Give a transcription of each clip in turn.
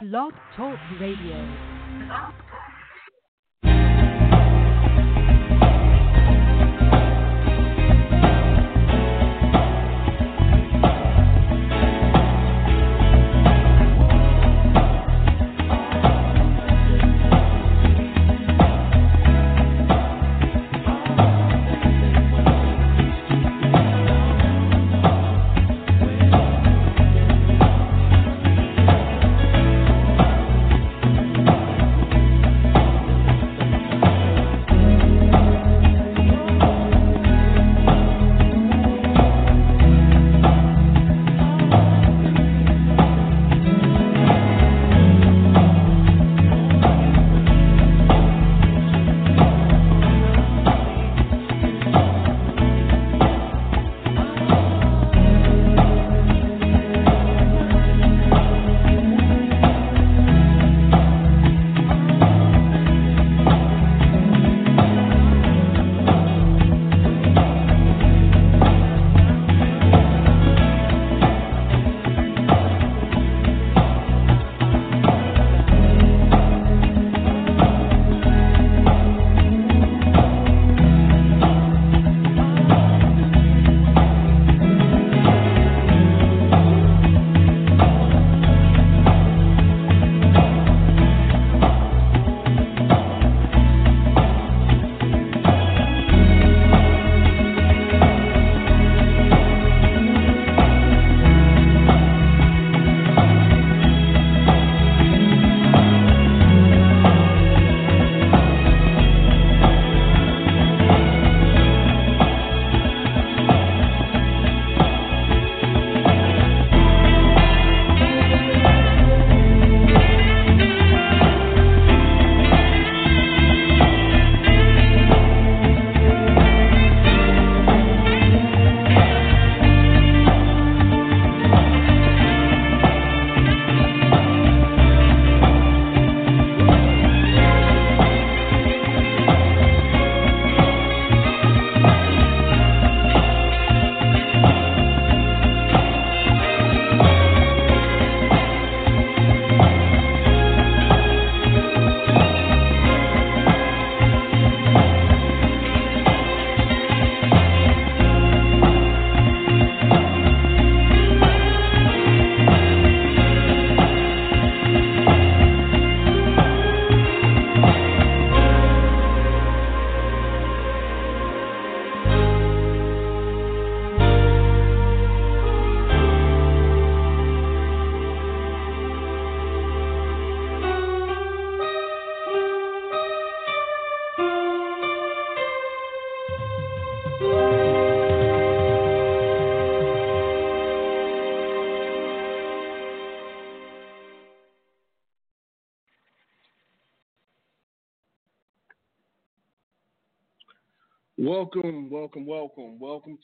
Blog Talk Radio.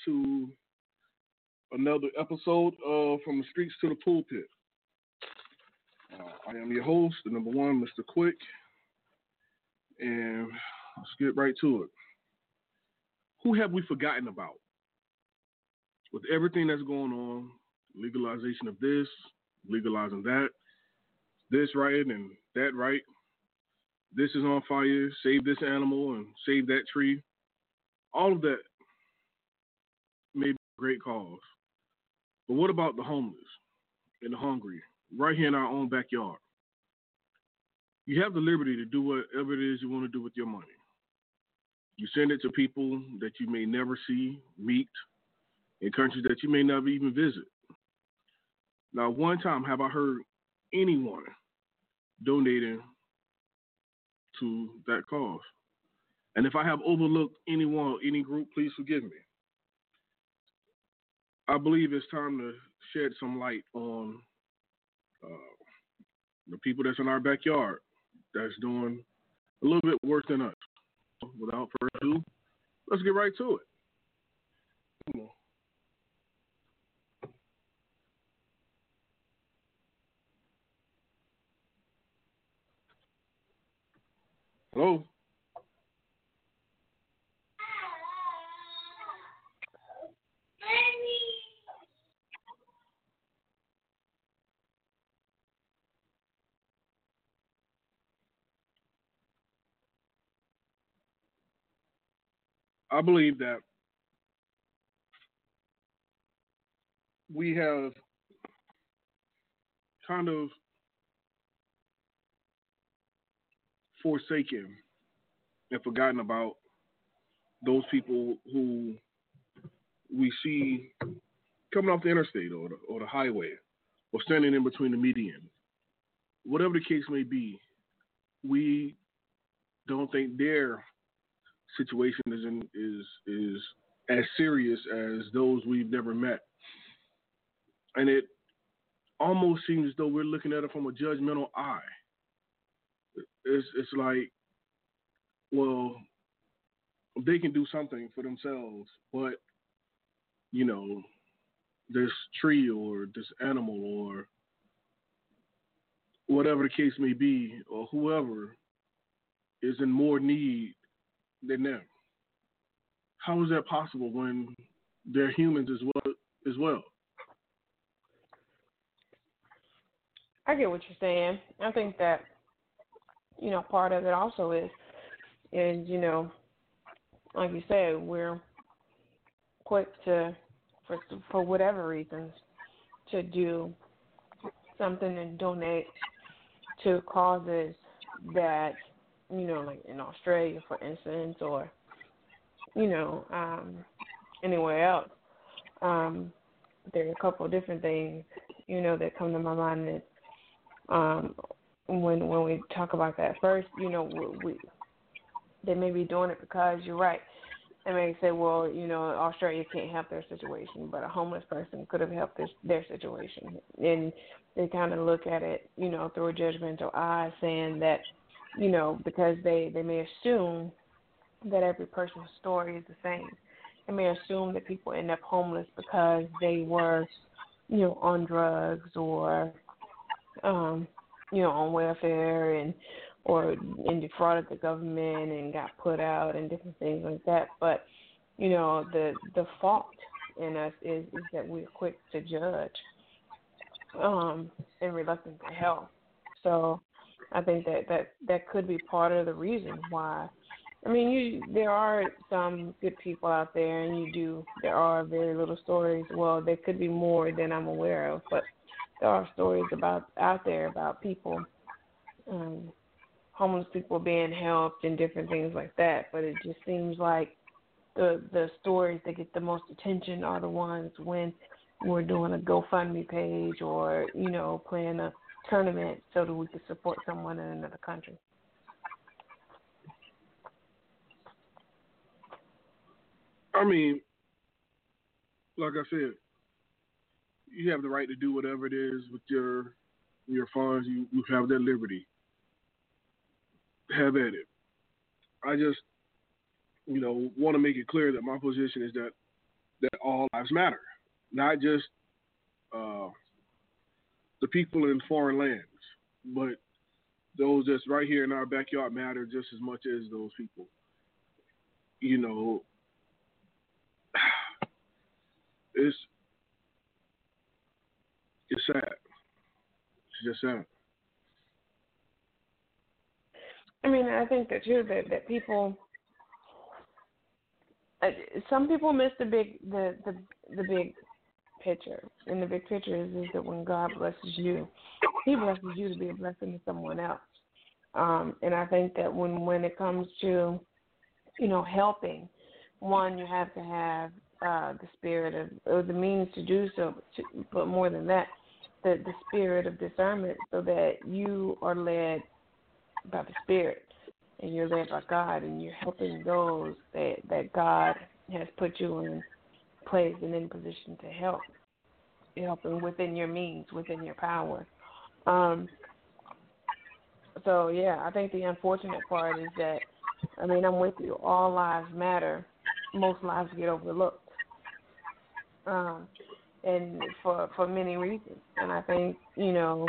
To another episode of From the Streets to the Pulpit. Uh, I am your host, the number one, Mr. Quick, and let's get right to it. Who have we forgotten about? With everything that's going on, legalization of this, legalizing that, this right and that right, this is on fire, save this animal and save that tree all of that great cause. But what about the homeless and the hungry right here in our own backyard? You have the liberty to do whatever it is you want to do with your money. You send it to people that you may never see, meet, in countries that you may never even visit. Now, one time have I heard anyone donating to that cause? And if I have overlooked anyone, any group, please forgive me. I believe it's time to shed some light on uh, the people that's in our backyard that's doing a little bit worse than us. Without further ado, let's get right to it. Hello. I believe that we have kind of forsaken and forgotten about those people who we see coming off the interstate or the, or the highway or standing in between the median. Whatever the case may be, we don't think their situation is in, is is as serious as those we've never met, and it almost seems as though we're looking at it from a judgmental eye. It's it's like, well, they can do something for themselves, but you know, this tree or this animal or whatever the case may be, or whoever is in more need than them. How is that possible when they're humans as well? As well. I get what you're saying. I think that you know part of it also is is you know like you said we're quick to for for whatever reasons to do something and donate to causes that you know like in Australia for instance or you know um anywhere else um there are a couple of different things you know that come to my mind that um when when we talk about that first you know we, we they may be doing it because you're right and may say, well, you know, Australia can't help their situation, but a homeless person could have helped their situation. And they kind of look at it, you know, through a judgmental eye, saying that, you know, because they they may assume that every person's story is the same. They may assume that people end up homeless because they were, you know, on drugs or, um, you know, on welfare and or and defrauded the government and got put out and different things like that. But you know, the the fault in us is is that we're quick to judge um and reluctant to help. So I think that that that could be part of the reason why. I mean, you there are some good people out there, and you do. There are very little stories. Well, there could be more than I'm aware of, but there are stories about out there about people um, homeless people being helped and different things like that. But it just seems like the the stories that get the most attention are the ones when we're doing a GoFundMe page or you know playing a tournament so that we can support someone in another country. I mean, like I said, you have the right to do whatever it is with your your funds. You you have that liberty have at it. I just, you know, want to make it clear that my position is that that all lives matter, not just uh, the people in foreign lands, but those that's right here in our backyard matter just as much as those people. You know, it's it's sad. It's just sad. I mean, I think that too that that people, uh, some people miss the big the the the big picture, and the big picture is is that when God blesses you, He blesses you to be a blessing to someone else. Um, and I think that when when it comes to, you know, helping, one you have to have uh, the spirit of or the means to do so, but, to, but more than that, the the spirit of discernment, so that you are led by the Spirit, and you're led by God, and you're helping those that that God has put you in place and in position to help, helping within your means, within your power. Um, so yeah, I think the unfortunate part is that, I mean, I'm with you. All lives matter. Most lives get overlooked. Um, and for for many reasons. And I think you know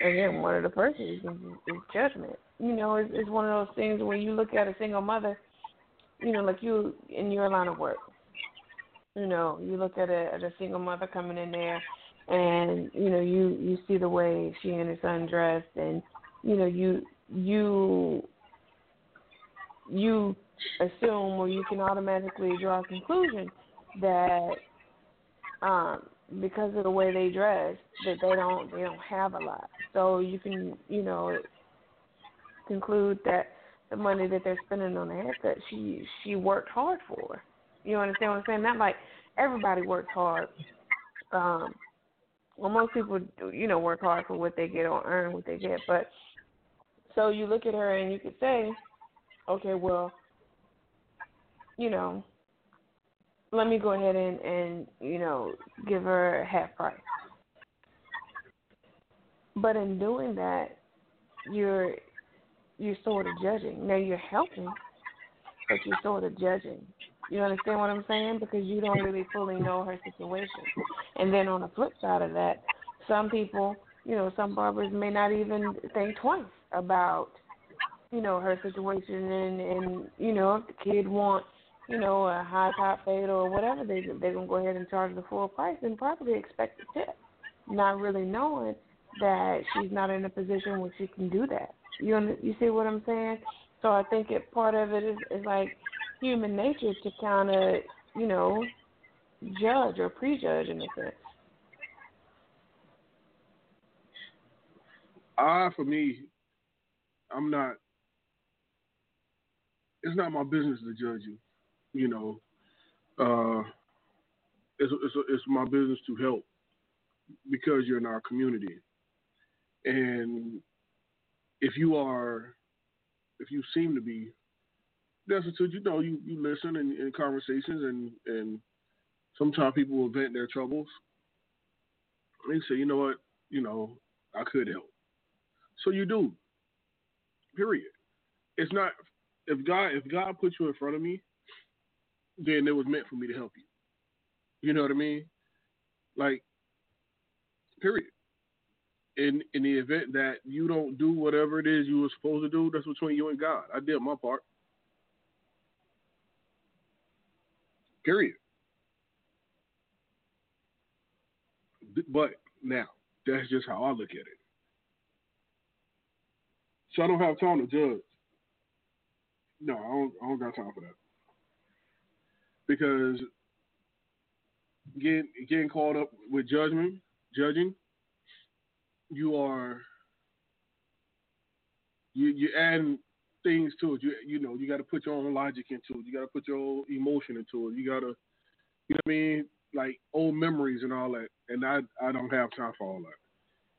again, one of the first is, is judgment. You know, it's, it's one of those things where you look at a single mother, you know, like you in your line of work. You know, you look at a, at a single mother coming in there, and you know, you you see the way she and her son dressed, and you know, you you you assume or you can automatically draw a conclusion that um because of the way they dress that they don't they don't have a lot. So you can, you know, conclude that the money that they're spending on the haircut she she worked hard for. You understand what I'm saying? Not like everybody works hard. Um well most people you know work hard for what they get or earn what they get, but so you look at her and you could say, Okay, well, you know, let me go ahead and, and you know, give her half price. But in doing that, you're you're sort of judging. Now you're helping, but you're sort of judging. You understand what I'm saying? Because you don't really fully know her situation. And then on the flip side of that, some people, you know, some barbers may not even think twice about, you know, her situation and and you know, if the kid wants you know, a high top fade or whatever, they they're gonna go ahead and charge the full price and probably expect a tip, not really knowing that she's not in a position where she can do that. You you see what I'm saying? So I think it part of it is, is like human nature to kind of you know judge or prejudge in a sense. Ah, for me, I'm not. It's not my business to judge you you know, uh, it's, it's, it's my business to help because you're in our community. And if you are, if you seem to be destitute, you know, you, you listen in, in conversations and, and sometimes people will vent their troubles. And they say, you know what, you know, I could help. So you do. Period. It's not if God if God puts you in front of me then it was meant for me to help you. You know what I mean? Like, period. In in the event that you don't do whatever it is you were supposed to do, that's between you and God. I did my part. Period. But now, that's just how I look at it. So I don't have time to judge. No, I don't, I don't got time for that because getting getting caught up with judgment, judging, you are you you adding things to it. You you know you got to put your own logic into it. You got to put your own emotion into it. You got to you know what I mean like old memories and all that. And I I don't have time for all that.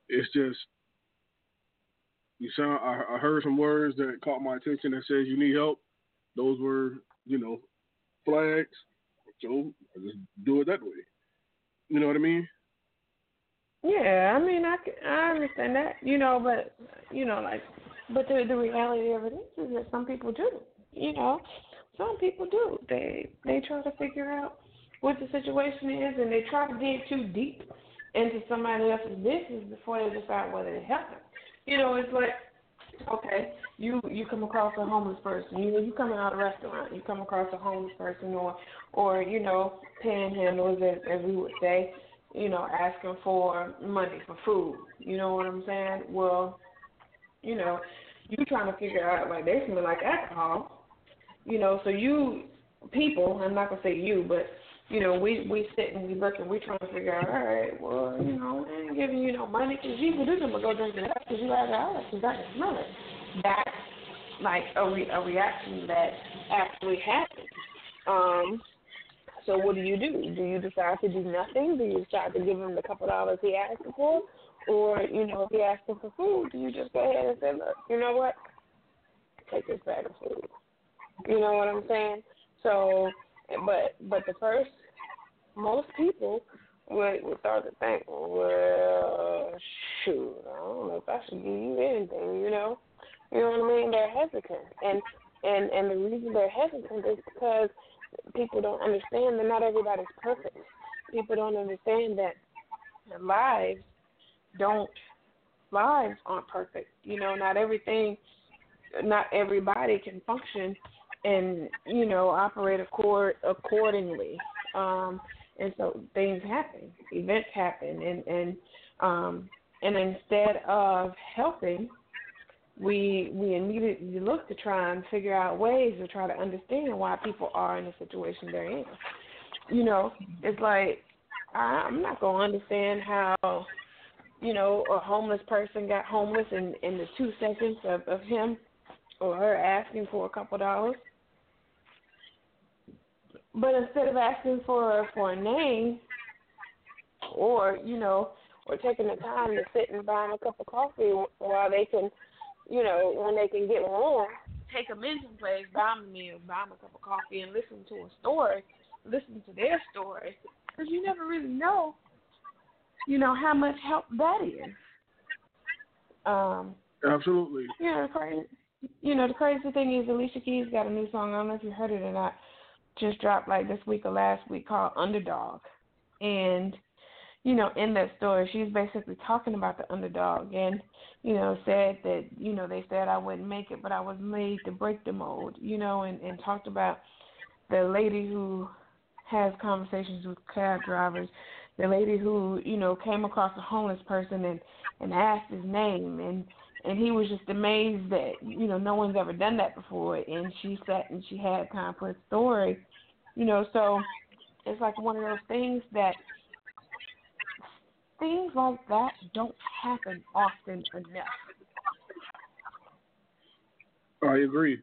It's just you sound. I, I heard some words that caught my attention that says you need help. Those were you know flags. So I just do it that way. You know what I mean? Yeah, I mean, I I understand that, you know, but you know, like, but the the reality of it is, is that some people do, you know, some people do. They they try to figure out what the situation is, and they try to dig too deep into somebody else's business before they decide whether to help them. You know, it's like okay, you you come across a homeless person, you know, you come out of a restaurant, you come across a homeless person or or, you know, panhandlers as, as we would say, you know, asking for money for food. You know what I'm saying? Well, you know, you trying to figure out like they smell like alcohol. You know, so you people, I'm not gonna say you, but you know, we we sit and we look and we trying to figure out, all right, well, you know, I ain't giving you no money because you do them, but go drink it up because you have alcohol because I can smell it. That's like a re- a reaction that actually happens. Um, so what do you do? Do you decide to do nothing? Do you decide to give him the couple dollars he asked for, or you know, if asked him for food, do you just go ahead and say, look, you know what, take this bag of food. You know what I'm saying? So, but but the first most people would, would start to think, well, shoot, I don't know if I should give you anything, you know? You know what I mean? They're hesitant. And and and the reason they're hesitant is because people don't understand that not everybody's perfect. People don't understand that their lives don't lives aren't perfect. You know, not everything not everybody can function and, you know, operate accord accordingly. Um and so things happen, events happen, and and um, and instead of helping, we we immediately look to try and figure out ways to try to understand why people are in the situation they're in. You know, it's like I, I'm not gonna understand how you know a homeless person got homeless in in the two seconds of of him or her asking for a couple dollars. But instead of asking for for a name, or you know, or taking the time to sit and buy them a cup of coffee while they can, you know, when they can get warm, take them in someplace, buy them a meal, buy them a cup of coffee, and listen to a story, listen to their story, because you never really know, you know, how much help that is. Um, Absolutely. Yeah, the crazy, you know, the crazy thing is Alicia Keys got a new song. I don't know if you heard it or not. Just dropped like this week or last week called Underdog, and you know, in that story, she's basically talking about the underdog and, you know, said that, you know, they said I wouldn't make it, but I was made to break the mold, you know, and, and talked about the lady who has conversations with cab drivers, the lady who, you know, came across a homeless person and, and asked his name and and he was just amazed that, you know, no one's ever done that before and she sat and she had time for a story. You know, so it's like one of those things that things like that don't happen often enough. I agree.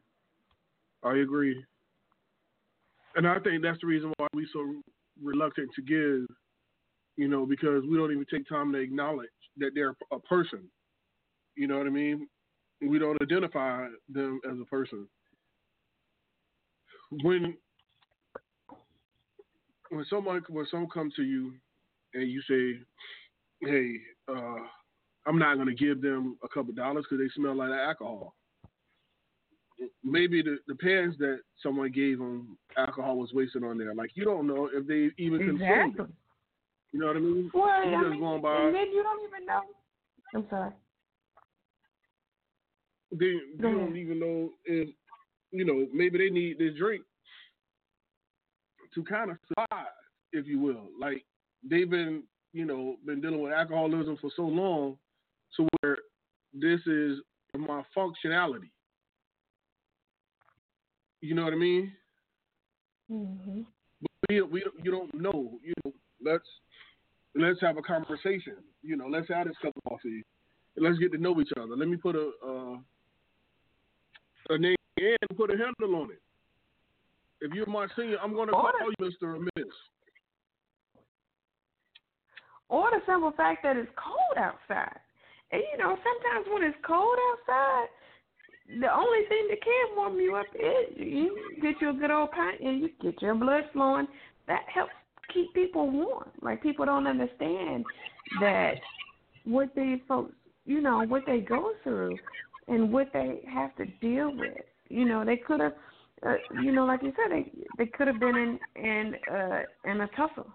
I agree. And I think that's the reason why we're so reluctant to give, you know, because we don't even take time to acknowledge that they're a person. You know what I mean? We don't identify them as a person. When when someone when someone comes to you and you say, hey, uh, I'm not going to give them a couple dollars because they smell like alcohol. Maybe the, the pans that someone gave them alcohol was wasted on there. Like you don't know if they even exactly. consumed it. You know what I mean? Well, you I just mean, going by. and then you don't even know. I'm sorry. They you don't even know if you know maybe they need this drink to kind of survive, if you will. Like they've been you know, been dealing with alcoholism for so long to where this is my functionality. You know what I mean? Mm-hmm. But we, we you don't know. You know, let's let's have a conversation. You know, let's have this cup of coffee. Let's get to know each other. Let me put a uh, a name and put a handle on it. If you're my senior, I'm going to call you Mr. or Miss or the simple fact that it's cold outside. And you know, sometimes when it's cold outside, the only thing that can warm you up is you get you a good old pint and you get your blood flowing. That helps keep people warm. Like people don't understand that what these folks, you know, what they go through and what they have to deal with. You know, they could have, uh, you know, like you said, they they could have been in in uh, in a tussle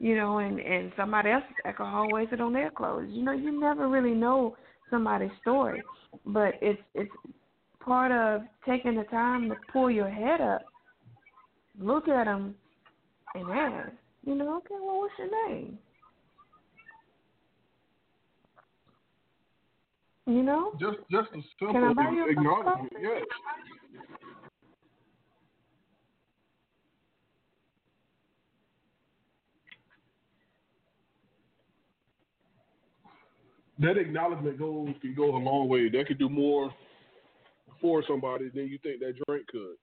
you know, and and somebody else's alcohol wasted on their clothes. You know, you never really know somebody's story, but it's it's part of taking the time to pull your head up, look at them, and ask, you know, okay, well, what's your name? You know, just just a simple Can I buy you a acknowledgement. Yes. that acknowledgement goes can go a long way. That could do more for somebody than you think that drink could.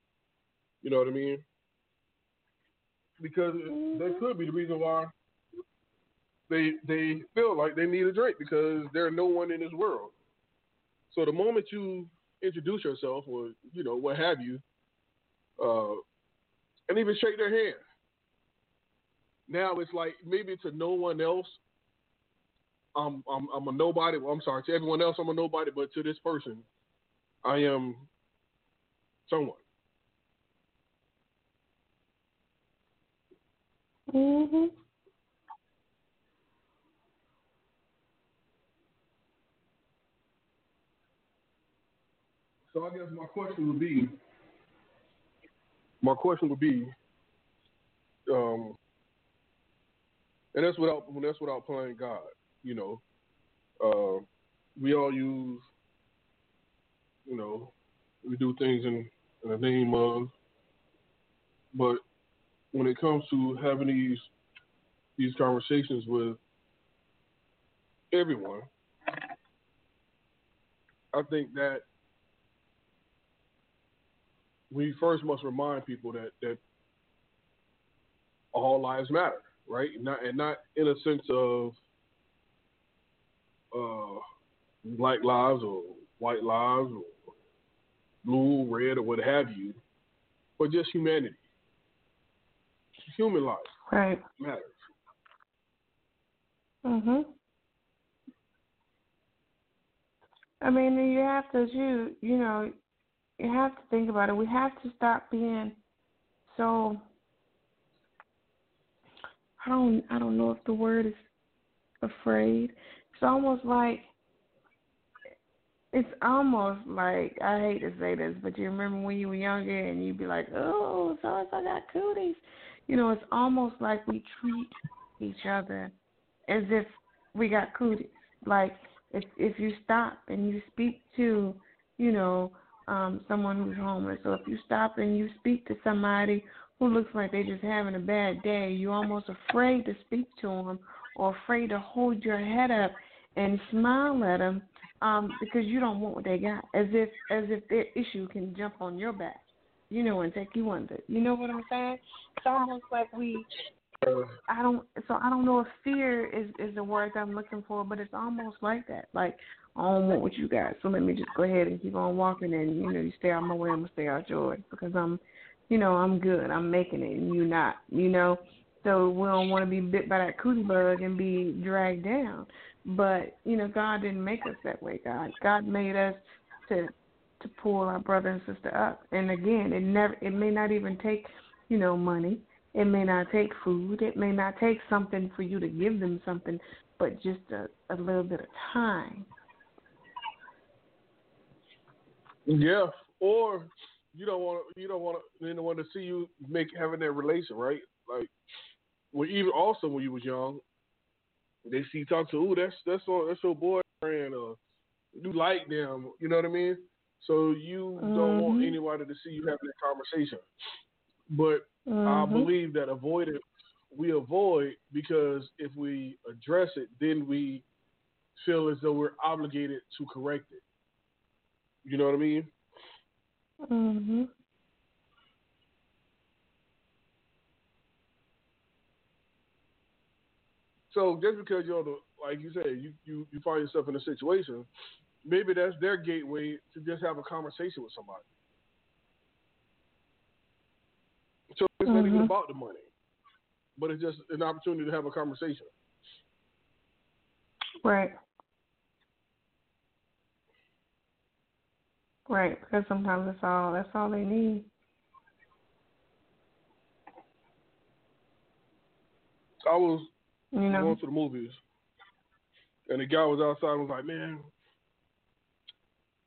You know what I mean? Because mm-hmm. that could be the reason why they they feel like they need a drink because there's no one in this world. So the moment you introduce yourself or you know what have you, uh, and even shake their hand, now it's like maybe to no one else I'm I'm I'm a nobody. Well, I'm sorry to everyone else. I'm a nobody, but to this person, I am someone. Mhm. So I guess my question would be, my question would be, um, and that's without that's without playing God you know, uh, we all use you know, we do things in, in the name of. But when it comes to having these these conversations with everyone, I think that we first must remind people that that all lives matter, right? Not and not in a sense of uh, black lives or white lives or blue, red, or what have you, but just humanity. Human life right. matters. Mhm. I mean, you have to you you know you have to think about it. We have to stop being so. I don't I don't know if the word is afraid. It's almost like it's almost like I hate to say this, but you remember when you were younger and you'd be like, "Oh, so and so got cooties," you know. It's almost like we treat each other as if we got cooties. Like if if you stop and you speak to, you know, um, someone who's homeless, or if you stop and you speak to somebody who looks like they're just having a bad day, you're almost afraid to speak to them or afraid to hold your head up and smile at them um, because you don't want what they got, as if as if their issue can jump on your back, you know, and take you under. You know what I'm saying? It's almost like we. I don't. So I don't know if fear is is the word that I'm looking for, but it's almost like that. Like I don't want what you got, so let me just go ahead and keep on walking, and you know, you stay out my way, I'm gonna stay out yours because I'm, you know, I'm good, I'm making it, and you not, you know. So we don't want to be bit by that cootie bug and be dragged down. But you know, God didn't make us that way. God, God made us to to pull our brother and sister up. And again, it never, it may not even take, you know, money. It may not take food. It may not take something for you to give them something, but just a, a little bit of time. Yeah, or you don't want you don't want anyone to see you make having that relation, right? Like, when even also when you was young, they see talk to, ooh, that's that's on that's your boyfriend, or you like them, you know what I mean? So you mm-hmm. don't want Mhm. anybody to see you having that conversation. But I Mhm. believe that avoidance we avoid because if we address it, then we feel as though we're obligated to correct it. You know what I mean? Mhm. So just because you're the, like you said, you, you, you find yourself in a situation, maybe that's their gateway to just have a conversation with somebody. So it's not even mm-hmm. about the money, but it's just an opportunity to have a conversation. Right. Right, because sometimes that's all that's all they need. I was You know. going to the movies, and the guy was outside and was like, "Man,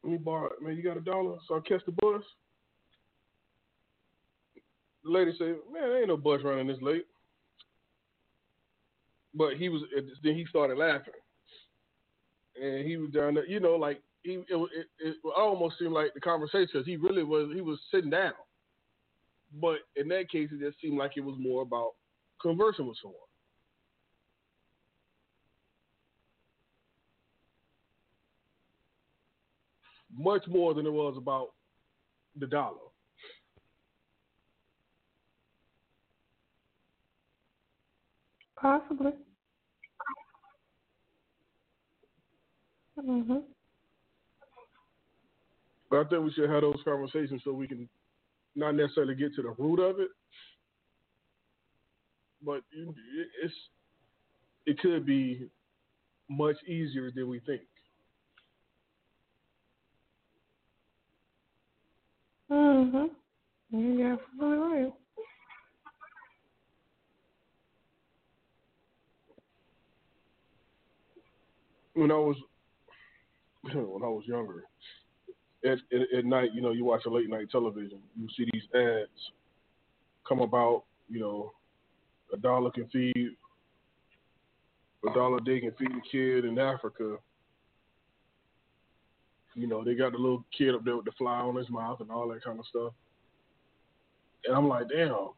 let me borrow. Man, you got a dollar so I catch the bus?" The lady said, "Man, ain't no bus running this late." But he was then he started laughing, and he was down there. You know, like he it, it, it almost seemed like the conversation because he really was he was sitting down. But in that case, it just seemed like it was more about conversing with someone. Much more than it was about the dollar. Possibly. Mhm. But I think we should have those conversations so we can not necessarily get to the root of it, but it's it could be much easier than we think. Mhm. You're absolutely right. When I was when I was younger, at, at at night, you know, you watch a late night television, you see these ads come about, you know, a dollar can feed a dollar day can feed a kid in Africa. You know, they got the little kid up there with the fly on his mouth and all that kind of stuff. And I'm like, damn,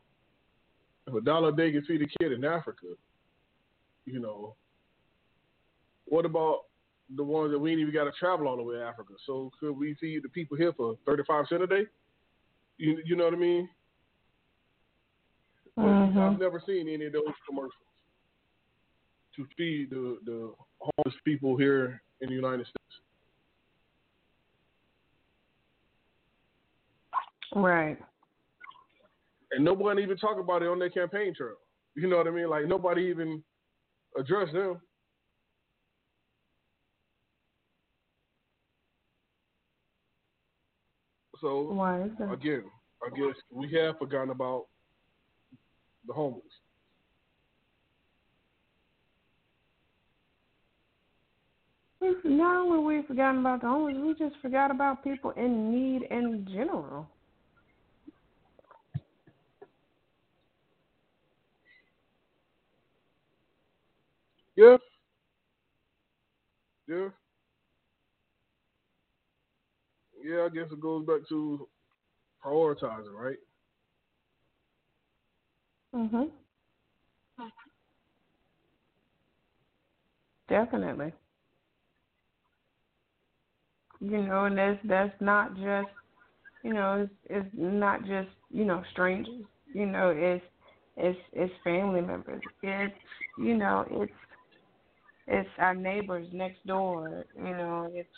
if a dollar a day can feed a kid in Africa, you know, what about the ones that we ain't even got to travel all the way to Africa? So could we feed the people here for 35 cents a day? You, you know what I mean? Mm-hmm. I've never seen any of those commercials to feed the, the homeless people here in the United States. Right. And nobody even talk about it on their campaign trail. You know what I mean? Like nobody even addressed them. So Why is that? again, I guess we have forgotten about the homeless. Not only we forgotten about the homeless, we just forgot about people in need in general. Yeah. Yeah. Yeah, I guess it goes back to prioritizing, right? Mhm. Definitely. You know, and that's that's not just you know, it's it's not just, you know, strangers. You know, it's it's it's family members. It's you know, it's it's our neighbors next door, you know, it's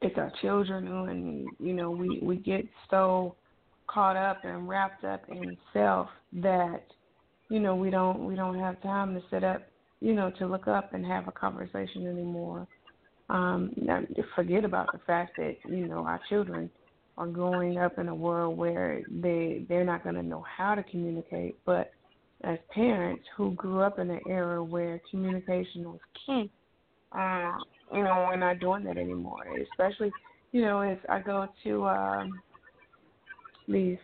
it's our children and you know, we, we get so caught up and wrapped up in self that you know we don't we don't have time to sit up you know to look up and have a conversation anymore. Um forget about the fact that you know our children are growing up in a world where they they're not going to know how to communicate but as parents who grew up in an era where communication was key uh you know we're not doing that anymore especially you know as i go to um these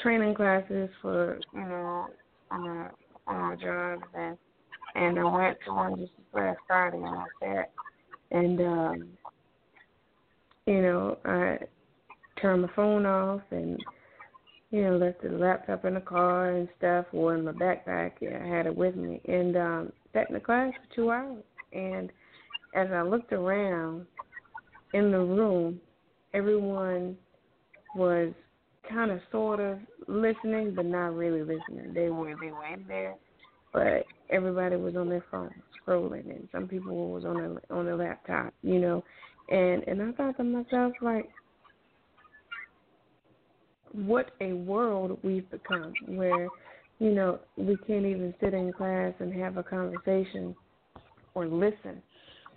training classes for you know on on my job and and I went to one just last Friday and I sat and um you know I turned my phone off and know left the laptop in the car and stuff or in my backpack yeah, I had it with me and um sat in the class for two hours and as I looked around in the room everyone was kind of sort of listening, but not really listening. They were they were in there, but everybody was on their phone scrolling, and some people was on a on a laptop, you know. And and I thought to myself like, what a world we've become, where you know we can't even sit in class and have a conversation or listen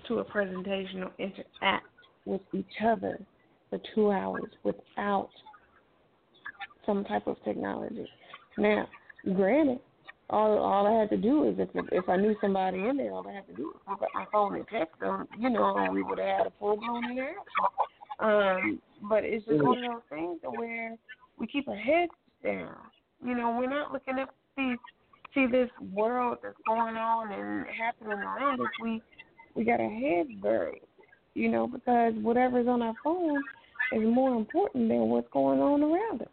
to a presentation or interact with each other for two hours without some type of technology. Now, granted, all all I had to do is if if I knew somebody in there, all I had to do was pick up my phone and text them, you know, and we would have had a full blown interaction. Um, but it's just one of those things where we keep our heads down. You know, we're not looking up to see this world that's going on and happening around us. We we got our heads buried. You know, because whatever's on our phone is more important than what's going on around us.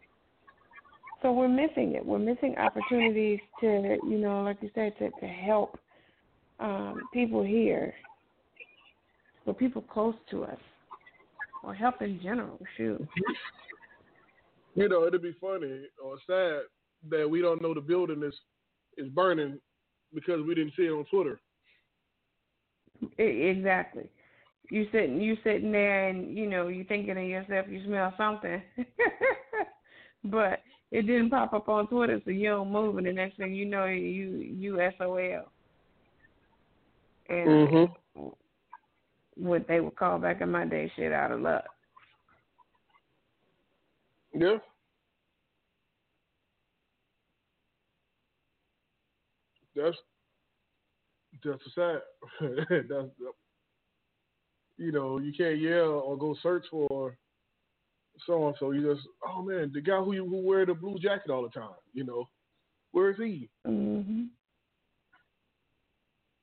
So we're missing it. We're missing opportunities to, you know, like you said, to, to help um, people here, or people close to us, or help in general. Shoot. You know, it'd be funny or sad that we don't know the building is is burning because we didn't see it on Twitter. Exactly. You sitting, you sitting there, and you know, you thinking to yourself, you smell something, but it didn't pop up on Twitter, so you don't move, and the next thing you know, you you SOL. And Mm-hmm. what they would call back in my day, shit out of luck. Yeah. That's that's sad. that's you know you can't yell or go search for so and so. You just oh man, the guy who you who wear the blue jacket all the time. You know, where is he? Mhm.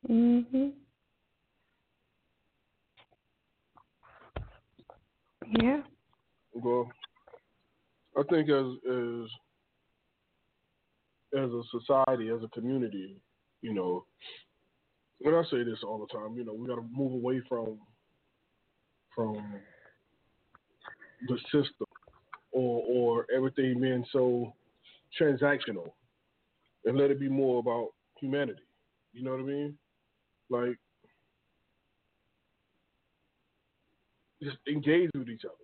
Mhm. Yeah. Well, I think as as as a society, as a community, you know, and I say this all the time, you know, we got to move away from from the system or or everything being so transactional, and let it be more about humanity. You know what I mean? Like, just engage with each other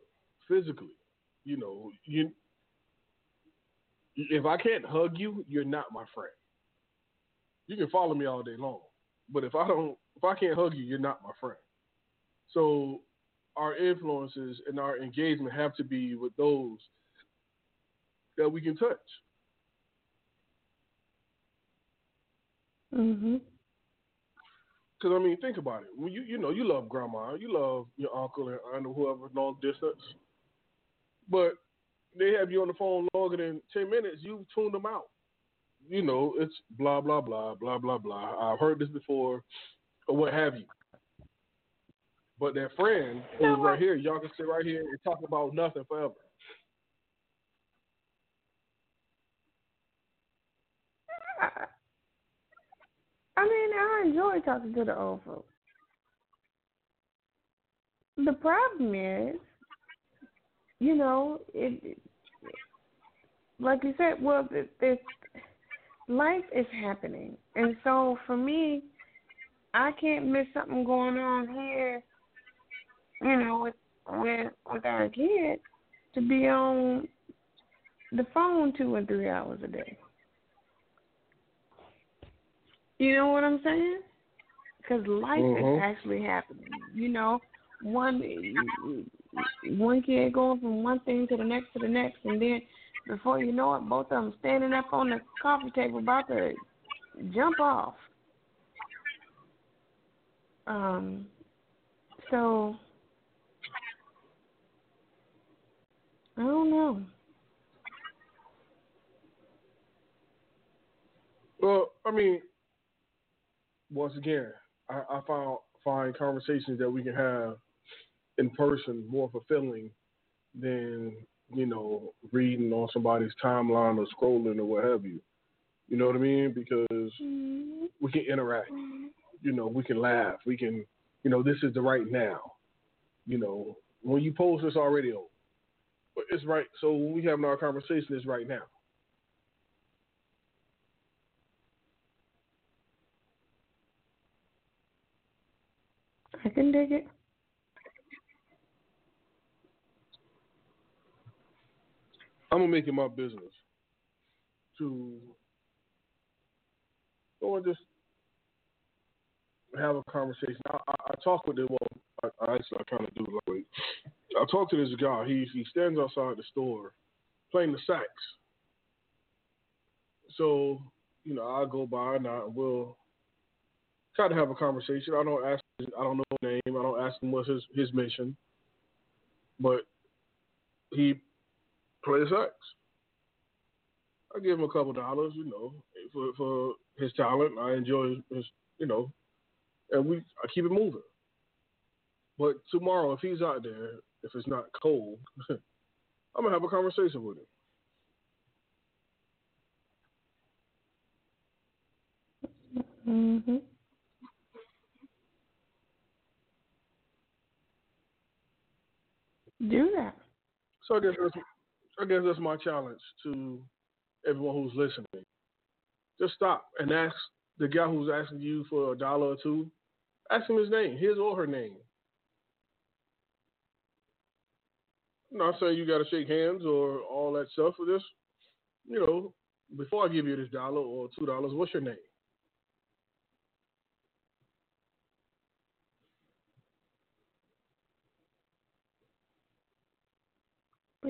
physically. You know, you if I can't hug you, you're not my friend. You can follow me all day long, but if I don't, if I can't hug you, you're not my friend. So our influences and our engagement have to be with those that we can touch. Mhm. Because I mean, think about it. When you you know you love grandma, you love your uncle and aunt or whoever long distance, but they have you on the phone longer than ten minutes. You tune them out. You know it's blah blah blah blah blah blah. I've heard this before, or what have you. But that friend who's No, right here, y'all can sit right here and talk about nothing forever. I mean, I enjoy talking to the old folks. The problem is, you know, it, it like you said, well, it's life is happening, and so for me, I can't miss something going on here. You know, with with with our kids to be on the phone two and three hours a day. You know what I'm saying? Because life Mhm. is actually happening. You know, one one kid going from one thing to the next to the next, and then before you know it, both of them standing up on the coffee table about to jump off. Um. So I don't know. Well, I mean, once again, I, I found find conversations that we can have in person more fulfilling than you know reading on somebody's timeline or scrolling or what have you. You know what I mean? Because we can interact. You know, we can laugh. We can, you know, this is the right now. You know, when you post, it's already over. But it's right. So when we having our conversation, it's right now. I can dig it. I'm gonna make it my business to go and just have a conversation. I, I, talk with him. Well, I, I actually I kind of do like I talk to this guy. He he stands outside the store playing the sax. So you know I go by and I will try to have a conversation. I don't ask. I don't know his name. I don't ask him what's his his mission. But he plays sax. I give him a couple dollars, you know, for for his talent. I enjoy his, you know, and we I keep it moving. But tomorrow, if he's out there, if it's not cold, I'm gonna have a conversation with him. Mhm. Do that. So I guess that's I guess that's my challenge to everyone who's listening. Just stop and ask the guy who's asking you for a dollar or two. Ask him his name, his or her name. I'm not saying you got to shake hands or all that stuff. Just, you know, before I give you this dollar or two dollars, what's your name?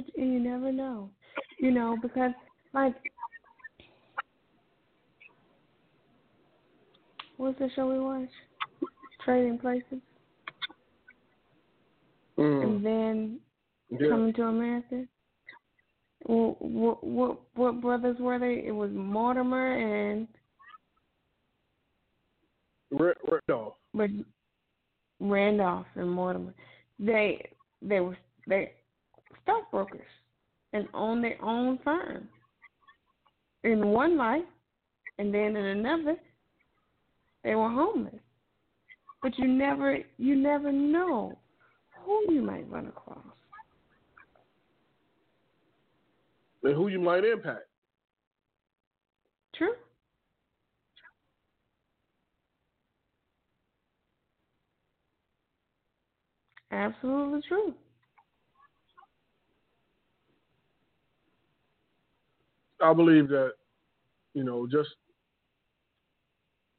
But you never know. You know, because like what's the show we watch? Trading Places. Mm. And then Yeah. Coming to America. What, what what what brothers were they? It was Mortimer and Ra- Randolph. but Randolph and Mortimer. They they were they stockbrokers and own their own firm in one life, and then in another, they were homeless. But you never, you never know who you might run across. And who you might impact. True. Absolutely true. I believe that, you know, just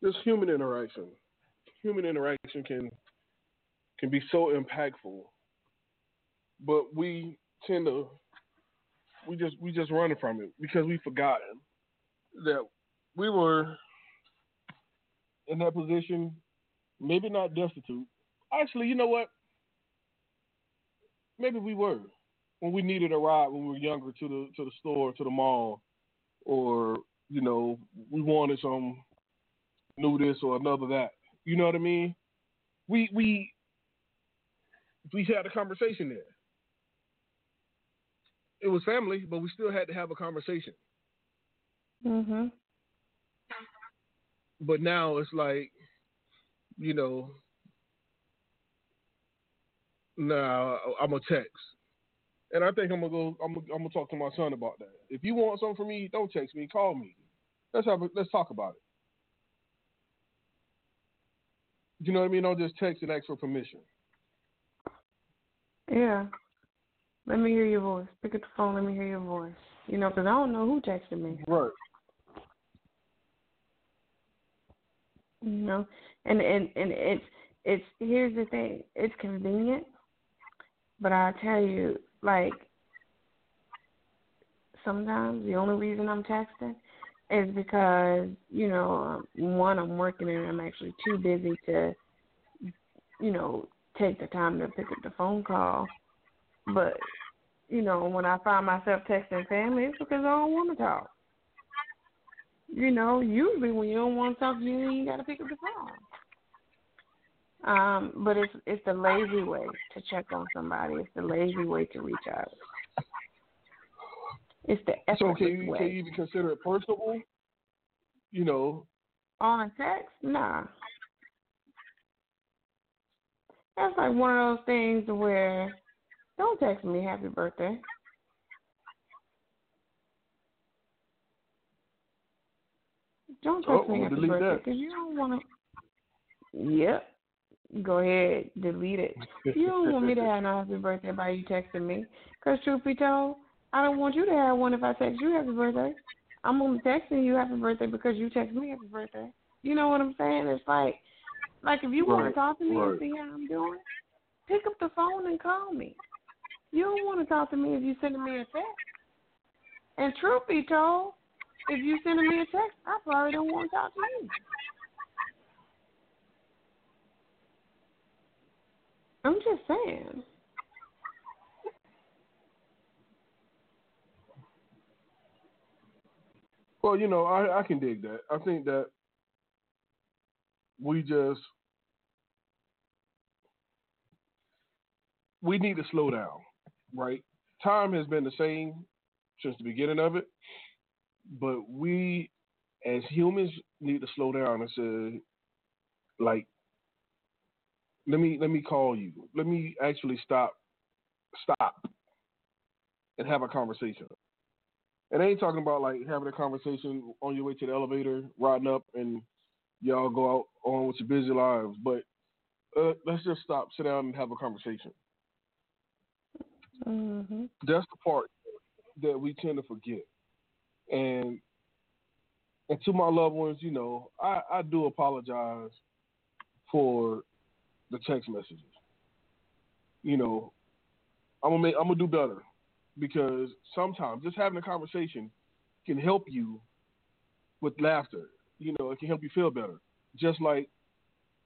just human interaction. Human interaction can can be so impactful, but we tend to we just we just running from it because we've forgotten that we were in that position, maybe not destitute. Actually, you know what? Maybe we were when we needed a ride when we were younger to the to the store, to the mall, or you know we wanted some new this or another that. You know what I mean? We we we had a conversation there. It was family, but we still had to have a conversation. Mhm. But now it's like, you know, nah, I'm gonna text. And I think I'm gonna go. I'm gonna, I'm gonna talk to my son about that. If you want something from me, don't text me. Call me. Let's have. A, let's talk about it. You know what I mean? Don't just text and ask for permission. Yeah. Let me hear your voice. Pick up the phone. Let me hear your voice. You know, because I don't know who texted me. Right. You know, and and and it's it's here's the thing. It's convenient, but I tell you, like sometimes the only reason I'm texting is because you know um, one I'm working and I'm actually too busy to you know take the time to pick up the phone call. But you know when I find myself texting family, it's because I don't want to talk. You know, usually when you don't want to talk, you ain't got to pick up the phone. Um, but it's it's the lazy way to check on somebody. It's the lazy way to reach out. It's the So can you way. can you even consider it personable? You know, On text? Nah. That's like one of those things where don't text me happy birthday. Don't text Oh, me happy birthday because you don't want to. Yep. Go ahead, delete it. You don't want me to have no happy birthday by you texting me. Because truth be told, I don't want you to have one if I text you happy birthday. I'm only texting you happy birthday because you text me happy birthday. You know what I'm saying? It's like, like if you want to talk to me and see how I'm doing, pick up the phone and call me. You don't want to talk to me if you're sending me a text. And truth be told, if you're sending me a text, I probably don't want to talk to you. I'm just saying. Well, you know, I, I can dig that. I think that we just we need to slow down, right? Time has been the same since the beginning of it, but we as humans need to slow down and say, like, let me let me call you. Let me actually stop stop and have a conversation. And I ain't talking about like having a conversation on your way to the elevator, riding up, and y'all go out on with your busy lives. But uh, let's just stop, sit down, and have a conversation. Mhm. That's the part that we tend to forget. And and to my loved ones, you know, I, I do apologize for the text messages. You know, I'm gonna make I'm gonna do better because sometimes just having a conversation can help you with laughter. You know, it can help you feel better. Just like,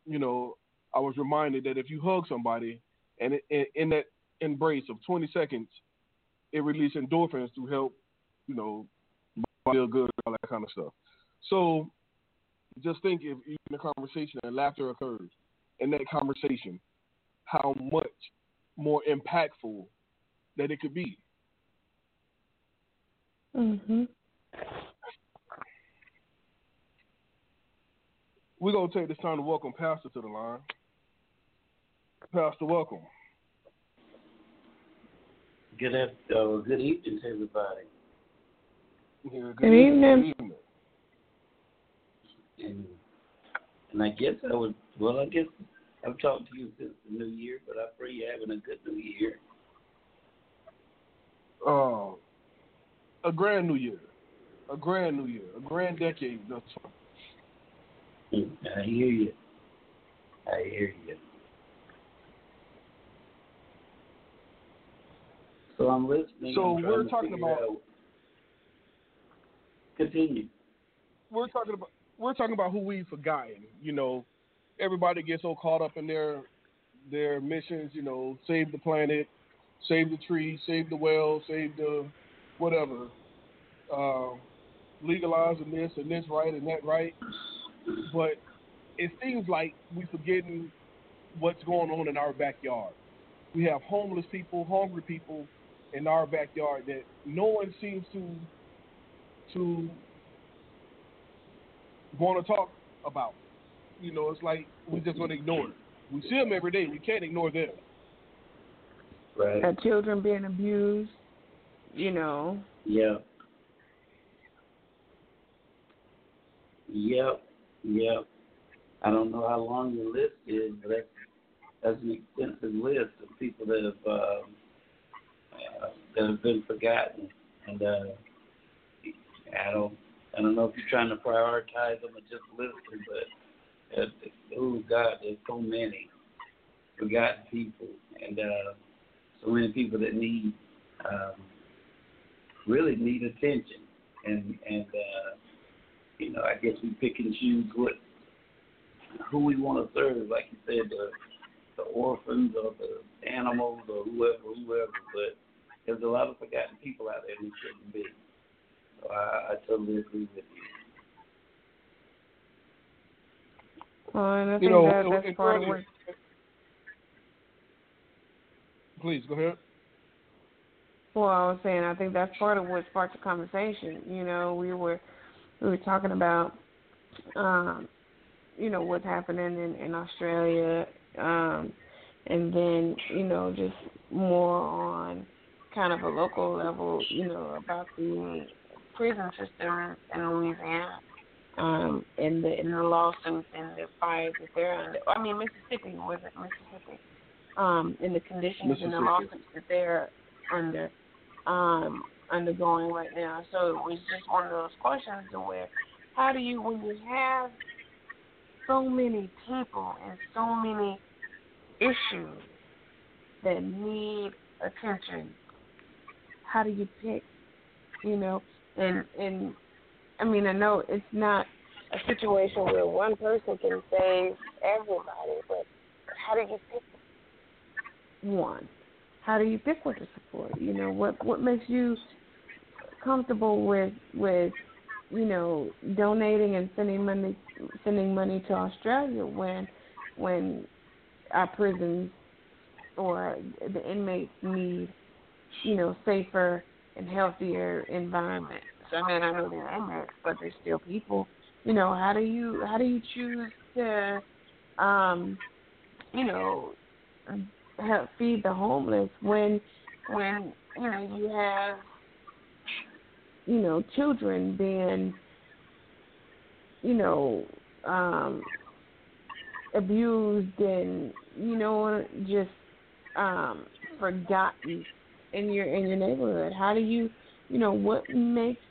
you know, I was reminded that if you hug somebody and in, in that embrace of 20 seconds, it releases endorphins to help, you know, feel good, all that kind of stuff. So just think if in a conversation and laughter occurs in that conversation, how much more impactful that it could be. Mhm. We're gonna take this time to welcome Pastor to the line. Pastor, welcome. Good after, uh, good evening to everybody. Yeah, good, Good evening. Evening. And and I guess I would well I guess I've talked to you since the new year, but I pray you're having a good new year. Uh, a grand new year, a grand new year, a grand decade. That's I hear you. I hear you. So I'm listening. So I'm we're talking about- out- Continue. we're talking about we're talking about who we've forgotten. You know, everybody gets so caught up in their their missions. You know, save the planet, save the tree, save the well, save the whatever. Uh, legalizing this and this right and that right, but it seems like we're forgetting what's going on in our backyard. We have homeless people, hungry people in our backyard that no one seems to to want to talk about. You know, it's like we just want to ignore it. We see them every day. We can't ignore them. Right. Uh, children being abused. You know. Yep. Yep. Yep. I don't know how long the list is, but that's, that's an extensive list of people that have uh, uh, that have been forgotten, and uh, I don't I don't know if you're trying to prioritize them or just list them, but uh, oh God, there's so many forgotten people, and uh, so many people that need um, really need attention, and and uh, you know I guess we pick and choose what who we want to serve, like you said, the the orphans or the animals or whoever, whoever. But there's a lot of forgotten people out there who shouldn't be. So I, I totally agree with you. Well, and I You know, that that's and part of what. Please go ahead. Well, I was saying I think that's part of what sparked the conversation. You know, we were we were talking about um, you know what's happening in in Australia, um, and then you know just more on kind of a local level. You know about the prison system in Louisiana. Um, and the in the lawsuits and the fires that they're under. I mean Mississippi was it Mississippi? Um, in the conditions and the lawsuits that they're under um, undergoing right now. So it was just one of those questions to where, how do you, when you have so many people and so many issues that need attention, how do you pick? You know, and and I mean, I know it's not a situation where one person can save everybody, but how do you pick one? How do you pick what to support? You know, what what makes you comfortable with with you know donating and sending money sending money to Australia when when our prisons or the inmates need you know safer and healthier environment. I mean, I know they're inmates, but they're still people. You know, how do you how do you choose to um you know help feed the homeless when when you know you have you know children being you know um abused and you know just um forgotten in your in your neighborhood how do you you know what makes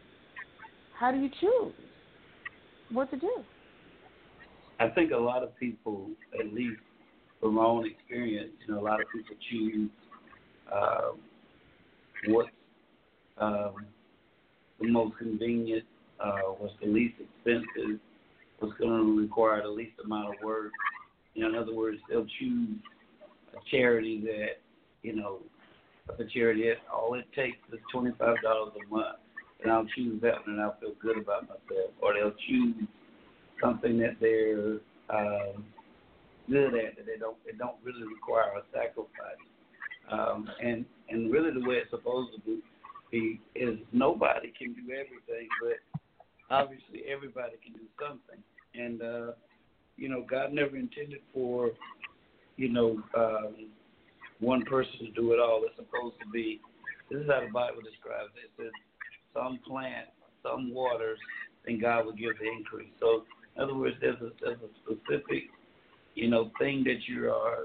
how do you choose what to do I think a lot of people, at least from my own experience, you know, a lot of people choose um, what's um, the most convenient, uh, what's the least expensive, what's going to require the least amount of work. You know, in other words, they'll choose a charity that, you know, a charity that all it takes is twenty five dollars a month, and I'll choose that one, and I'll feel good about myself. Or they'll choose something that they're um, good at that they don't it don't really require a sacrifice. Um, and and really the way it's supposed to be, be is nobody can do everything, but obviously everybody can do something. And uh, you know, God never intended for you know um, one person to do it all. It's supposed to be. This is how the Bible describes it. It says some plant, some waters, and God will give the increase. So, in other words, there's a, there's a specific, you know, thing that you are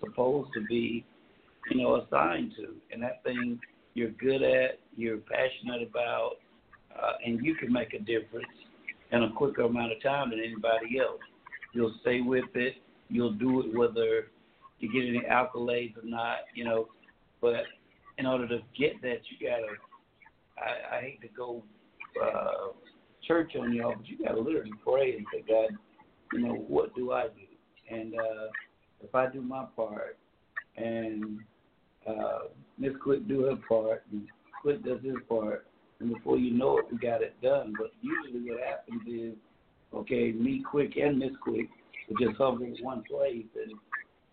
supposed to be, you know, assigned to, and that thing you're good at, you're passionate about, uh, and you can make a difference in a quicker amount of time than anybody else. You'll stay with it. You'll do it whether you get any accolades or not, you know. But in order to get that, you gotta. I, I hate to go uh, church on y'all, but you gotta literally pray and say, God, you know, what do I do? And uh, if I do my part, and uh, Miss Quick do her part, and Quick does his part, and before you know it, we got it done. But usually, what happens is, okay, me Quick and Miss Quick will just hover in one place and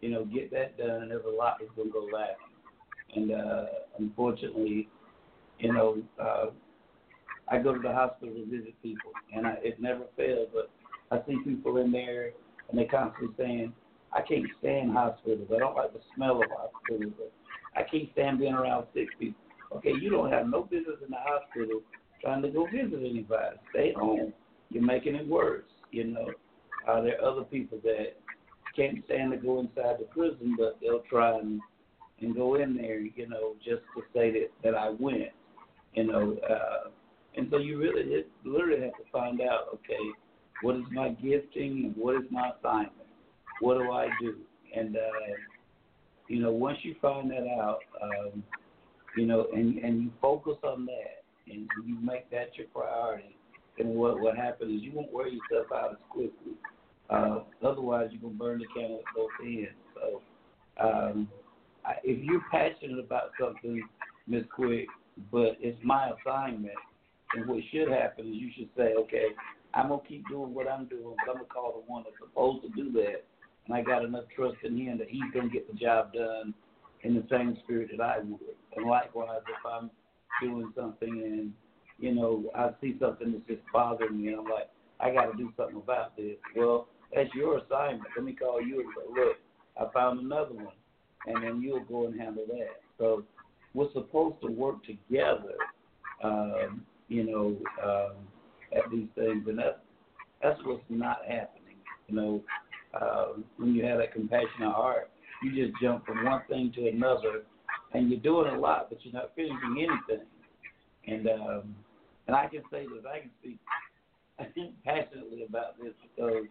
you know get that done, and there's a lot that's gonna go lacking. And uh, unfortunately, you know, uh, I go to the hospital to visit people, and I, it never fails. But I see people in there, and they constantly saying, "I can't stand hospitals. I don't like the smell of hospitals. I can't stand being around sick people." Okay, you don't have no business in the hospital trying to go visit anybody. Stay home. You're making it worse. You know, uh, there are other people that can't stand to go inside the prison, but they'll try and and go in there, you know, just to say that that I went, you know. Uh, and so you really it, literally have to find out, okay, what is my gifting and what is my assignment? What do I do? And uh, you know, once you find that out, um, you know, and and you focus on that and you make that your priority, then what what happens is you won't wear yourself out as quickly. Uh, otherwise, you're gonna burn the candle at both ends. So, um, I, if you're passionate about something, Miss Quick, but it's my assignment, and what should happen is you should say, okay, I'm gonna keep doing what I'm doing, but I'm gonna call the one that's supposed to do that, and I got enough trust in him that he's gonna get the job done in the same spirit that I would. And likewise, if I'm doing something and you know I see something that's just bothering me, and I'm like, I got to do something about this. Well, that's your assignment. Let me call you and say, look, I found another one, and then you'll go and handle that. So we're supposed to work together, um, you know, um, at these things, and that's that's what's not happening. You know, uh, when you have that compassionate heart, you just jump from one thing to another, and you're doing a lot, but you're not finishing anything. And um, and I can say this, I can speak passionately about this because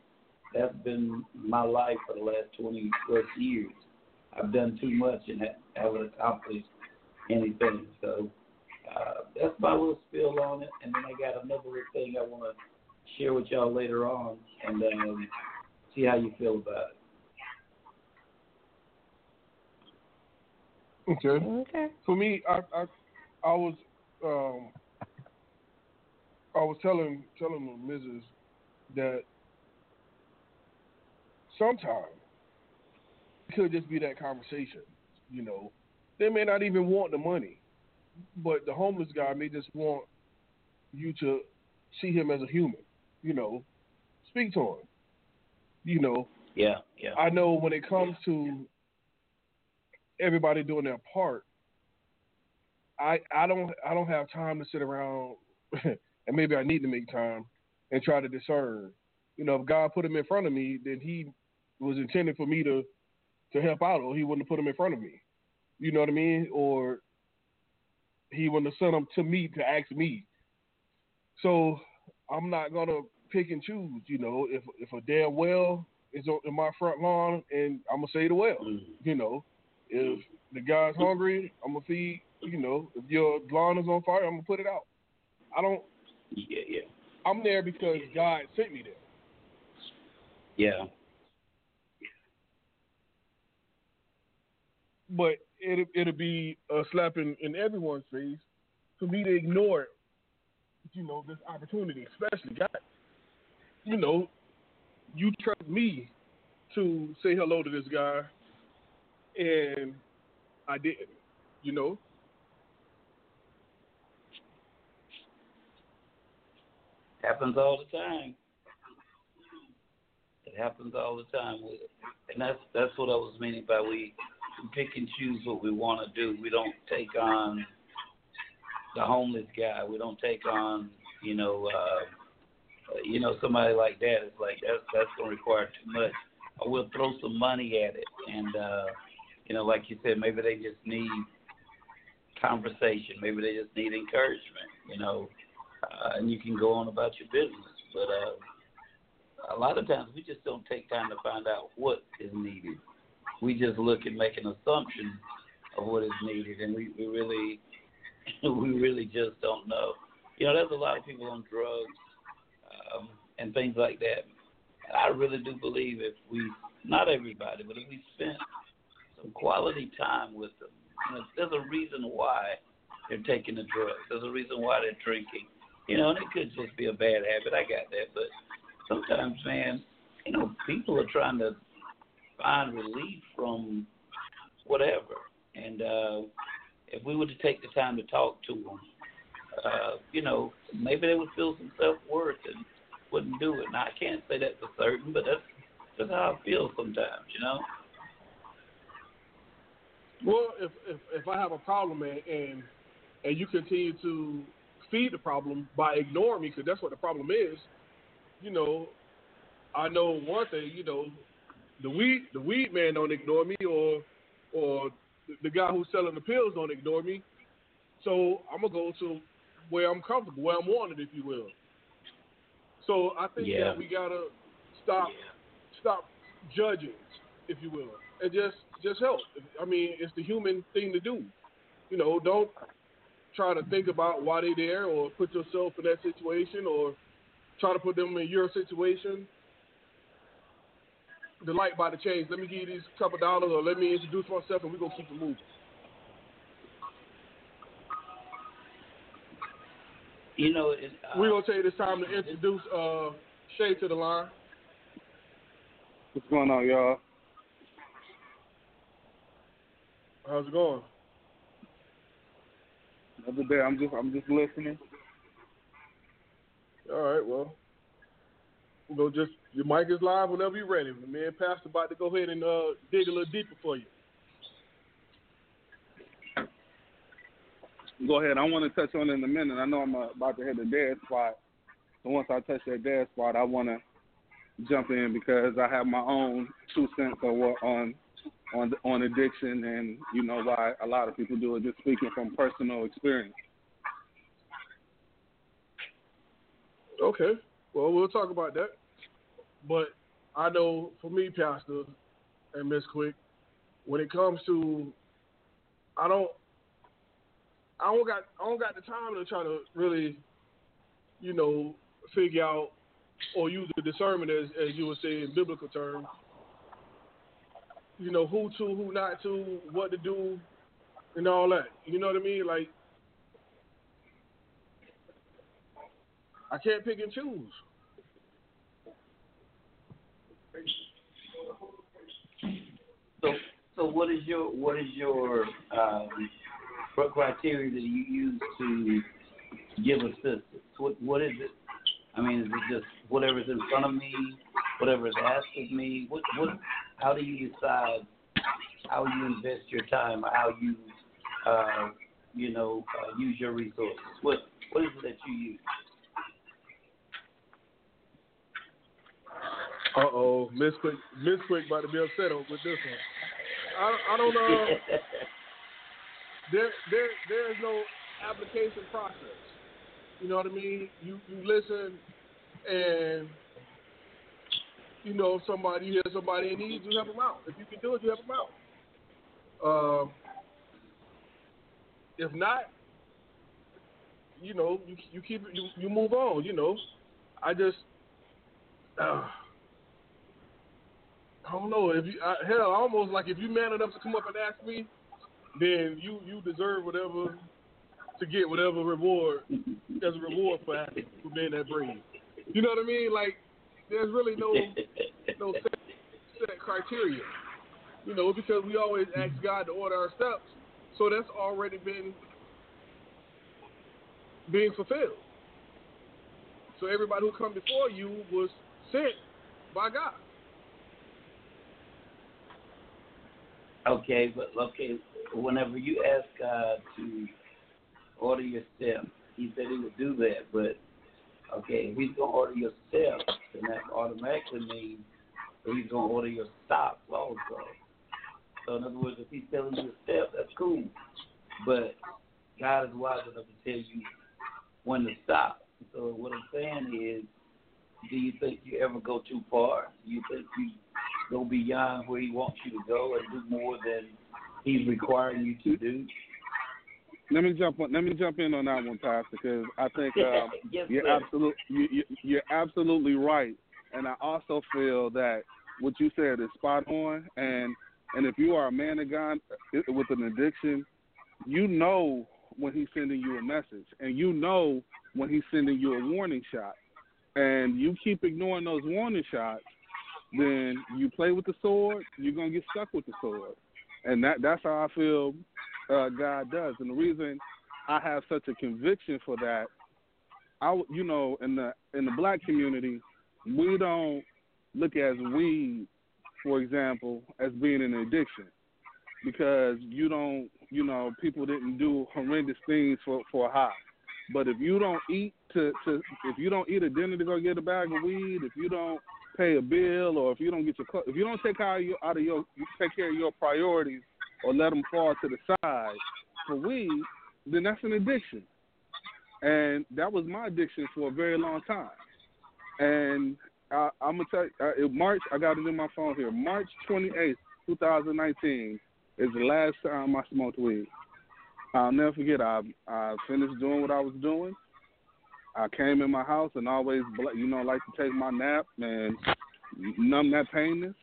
that's been my life for the last 20 plus years. I've done too much and haven't accomplished anything. So uh, that's my little spill on it. And then I got another little thing I want to share with y'all later on and um, see how you feel about it. Okay. Okay. For me, I I, I was um, I was telling telling the missus that sometimes it could just be that conversation. You know, they may not even want the money, but the homeless guy may just want you to see him as a human. You know, speak to him. You know, Yeah, yeah. I know when it comes to everybody doing their part, I I don't I don't have time to sit around and maybe I need to make time and try to discern. You know, if God put him in front of me, then he was intended for me to to help out or he wouldn't have put him in front of me. You know what I mean? Or he wouldn't have sent him to me to ask me. So I'm not gonna pick and choose, you know, if if a damn well is on in my front lawn and I'm gonna say the well. Mm. You know, if the guy's hungry, I'm gonna feed. You know, if your lawn is on fire, I'm gonna put it out. I don't. Yeah, yeah, I'm there because God sent me there. yeah. But it it'll be a slap in, in everyone's face for me to ignore, you know, this opportunity, especially God. You know, you trust me to say hello to this guy, and I didn't. You know. Happens all the time. It happens all the time. And that's that's what I was meaning by we pick and choose what we want to do. We don't take on the homeless guy. We don't take on, you know, uh, you know, somebody like that. It's like that's that's gonna require too much. Or we'll throw some money at it, and uh, you know, like you said, maybe they just need conversation. Maybe they just need encouragement. You know, uh, and you can go on about your business. But uh, a lot of times we just don't take time to find out what is needed. We just look and make an assumption of what is needed, and we, we really we really just don't know. You know, there's a lot of people on drugs um, and things like that. I really do believe if we, not everybody, but if we spent some quality time with them, you know, there's a reason why they're taking the drugs. There's a reason why they're drinking. You know, and it could just be a bad habit. I got that, but sometimes, man, you know, people are trying to find relief from whatever, and uh, if we were to take the time to talk to them, uh, you know, maybe they would feel some self worth and wouldn't do it. Now I can't say that for certain, but that's just how I feel sometimes, you know. Well, if if, if I have a problem and, and and you continue to feed the problem by ignoring me, because that's what the problem is, you know, I know one thing, you know, the weed the weed man don't ignore me, or or the guy who's selling the pills don't ignore me. So I'm gonna go to where I'm comfortable, where I'm wanted, if you will. So I think Yeah. that we gotta stop stop judging, if you will, and just just help. I mean, it's the human thing to do. You know, don't try to think about why they're there or put yourself in that situation or try to put them in your situation. The light about to change. Let me give you these couple dollars or let me introduce myself and we're gonna keep it moving. You know, it, uh, We're gonna take this time to introduce uh Shay to the line. What's going on, y'all? How's it going? Another day. I'm just I'm just listening. All right, well. We'll go just your mic is live whenever you're ready. Me and Pastor about to go ahead and uh, dig a little deeper for you. Go ahead. I want to touch on it in a minute. I know I'm uh, about to hit the dead spot. So once I touch that dead spot, I want to jump in because I have my own two cents what on on on addiction and you know why a lot of people do it. Just speaking from personal experience. Okay. Well, we'll talk about that. But I know for me, Pastor and Miss Quick, when it comes to, I don't, I don't got, I don't got the time to try to really, you know, figure out or use the discernment as as you would say in biblical terms. You know, who to, who not to, what to do, and all that. You know what I mean? Like, I can't pick and choose. So, so what is your what is your um, what criteria that you use to give assistance? What what is it? I mean, is it just whatever's in front of me, whatever is asked of me? What what? How do you decide how you invest your time, how you uh, you know uh, use your resources? What what is it that you use? Uh oh, Miss Quick, Miss Quick about to be upset with this one. I, I don't know. there, there, there is no application process. You know what I mean? You, you listen, and you know somebody, you hear somebody in need, you help them out. If you can do it, you help them out. Um, if not, you know, you you keep you you move on. You know, I just. Uh, I don't know if you I, hell almost like if you man enough to come up and ask me, then you you deserve whatever to get whatever reward as a reward for for being that brave. You know what I mean? Like there's really no no set, set criteria. You know because we always ask God to order our steps. So that's already been being fulfilled. So everybody who come before you was sent by God. Okay, but okay, whenever you ask God to order your steps, He said He would do that. But okay, if He's gonna order your steps, then that automatically means He's gonna order your stops also. So in other words, if He's telling you to step, that's cool. But God is wise enough to tell you when to stop. So what I'm saying is, do you think you ever go too far? Do you think you go beyond where He wants you to go and do more than He's requiring you to do? Let me jump on. Let me jump in on that one, Pastor, because I think um, yes, you're sir. absolute. You, you, you're absolutely right, and I also feel that what you said is spot on. And and if you are a man of God uh, with an addiction, you know when he's sending you a message, and you know when he's sending you a warning shot, and you keep ignoring those warning shots, then you play with the sword, you're gonna get stuck with the sword, and that that's how I feel uh, God does. And the reason I have such a conviction for that, I you know in the in the black community, we don't look at weed, for example, as being an addiction because you don't you know people didn't do horrendous things for for a high. But if you don't eat to to if you don't eat a dinner to go get a bag of weed, if you don't pay a bill, or if you don't get your if you don't take out your out of your you take care of your priorities or let them fall to the side for weed, then that's an addiction. And that was my addiction for a very long time. And I, I'm gonna tell you, uh, March, I got it in my phone here. March 28th, 2019 is the last time I smoked weed. I'll never forget. I I finished doing what I was doing. I came in my house and always, you know, like to take my nap and numb that painness.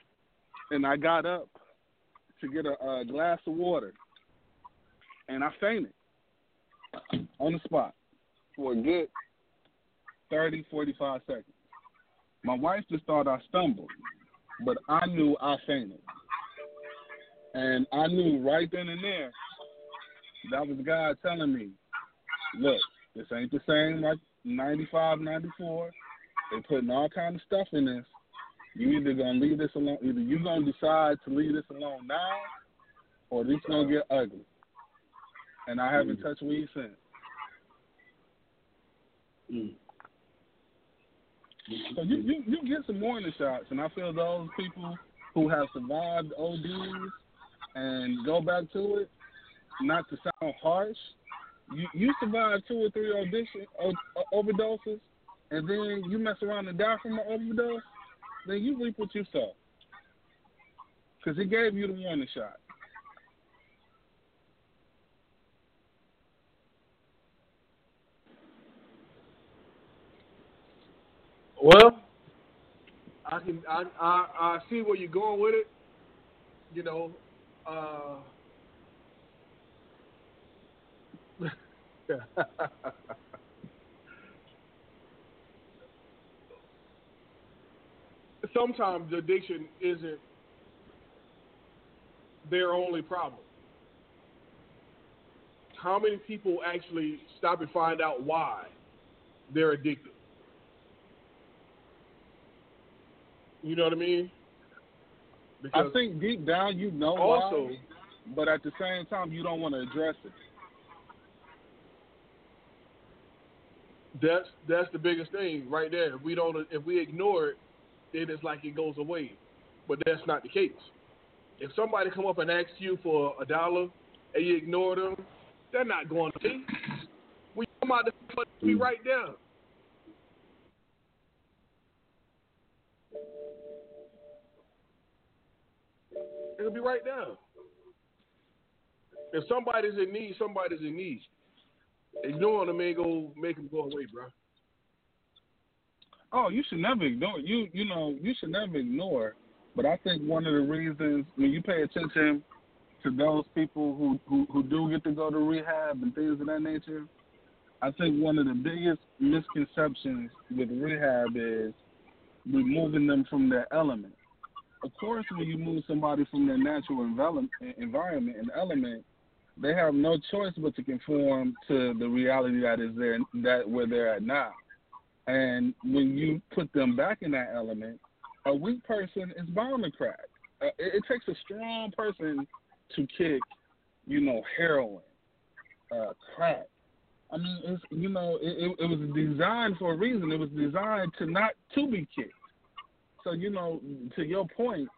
And I got up to get a, a glass of water, and I fainted on the spot for a good 30, 45 seconds. My wife just thought I stumbled, but I knew I fainted. And I knew right then and there that was God telling me, look, this ain't the same like 95, 94. They putting all kind of stuff in this. You either gonna leave this alone. Either you gonna decide to leave this alone now, or this gonna get ugly. And I haven't touched weed since. Mm. So you, you you get some warning shots, and I feel those people who have survived ODs and go back to it, not to sound harsh, you you survive two or three audition overdoses, and then you mess around and die from an overdose, then you reap what you sow. Because he gave you the warning shot. Well, I can I, I I see where you're going with it. You know, uh, sometimes addiction isn't their only problem. How many people actually stop and find out why they're addicted? You know what I mean? I think deep down you know also, why, but at the same time you don't want to address it. That's that's the biggest thing right there. If we don't, if we ignore it, then it's like it goes away. But that's not the case. If somebody come up and asks you for a dollar and you ignore them, they're not going to pay. We come out to be mm. right there. It'll be right there. If somebody's in need, somebody's in need. Ignoring them ain't gonna make them go away, bro. Oh, you should never ignore you. You know, you should never ignore. But I think one of the reasons when you pay attention to those people who who, who do get to go to rehab and things of that nature, I think one of the biggest misconceptions with rehab is removing them from their element. Of course, when you move somebody from their natural environment and element, they have no choice but to conform to the reality that is there that where they're at now. And when you put them back in that element, a weak person is bound to crack. Uh, it, it, takes a strong person to kick, you know, heroin, uh, crack. I mean, it's you know, it, it was designed for a reason. It was designed to not to be kicked. So you know, to your point,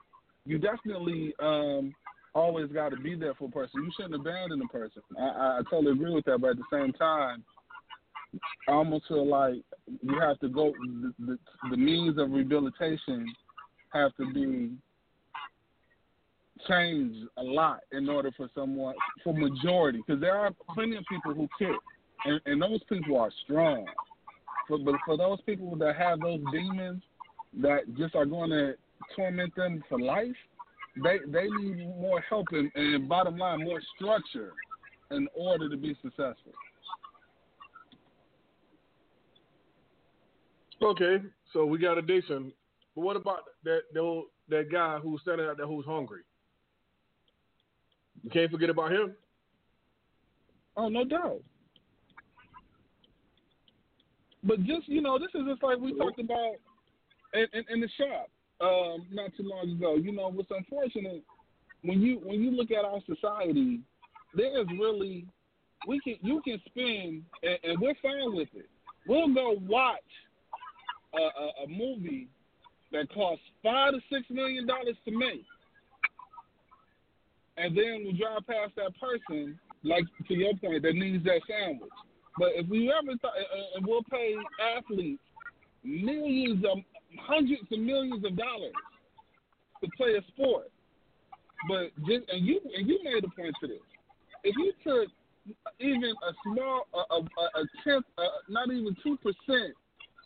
you definitely um, always got to be there for a person. You shouldn't abandon a person. I, I, totally agree with that, but at the same time, I almost feel like you have to go. The, the, the means of rehabilitation have to be changed a lot in order for someone, for majority, because there are plenty of people who kick, and, and those people are strong. For, but for those people that have those demons that just are going to torment them for life, they they need more help and, and bottom line more structure in order to be successful. Okay, so we got a decent. But what about that that, that guy who's standing out there who's hungry? You can't forget about him. Oh, no doubt. But just you know, this is just like we talked about in, in, in the shop um, not too long ago. You know, what's unfortunate when you when you look at our society, there is really we can you can spend and, and we're fine with it. We'll go watch a, a, a movie that costs five to six million dollars to make, and then we drive past that person, like to your point, that needs that sandwich. But if we ever th- and we'll pay athletes millions of hundreds of millions of dollars to play a sport. But just and you and you made a point to this. If you took even a small a, a, a tenth, uh, not even two percent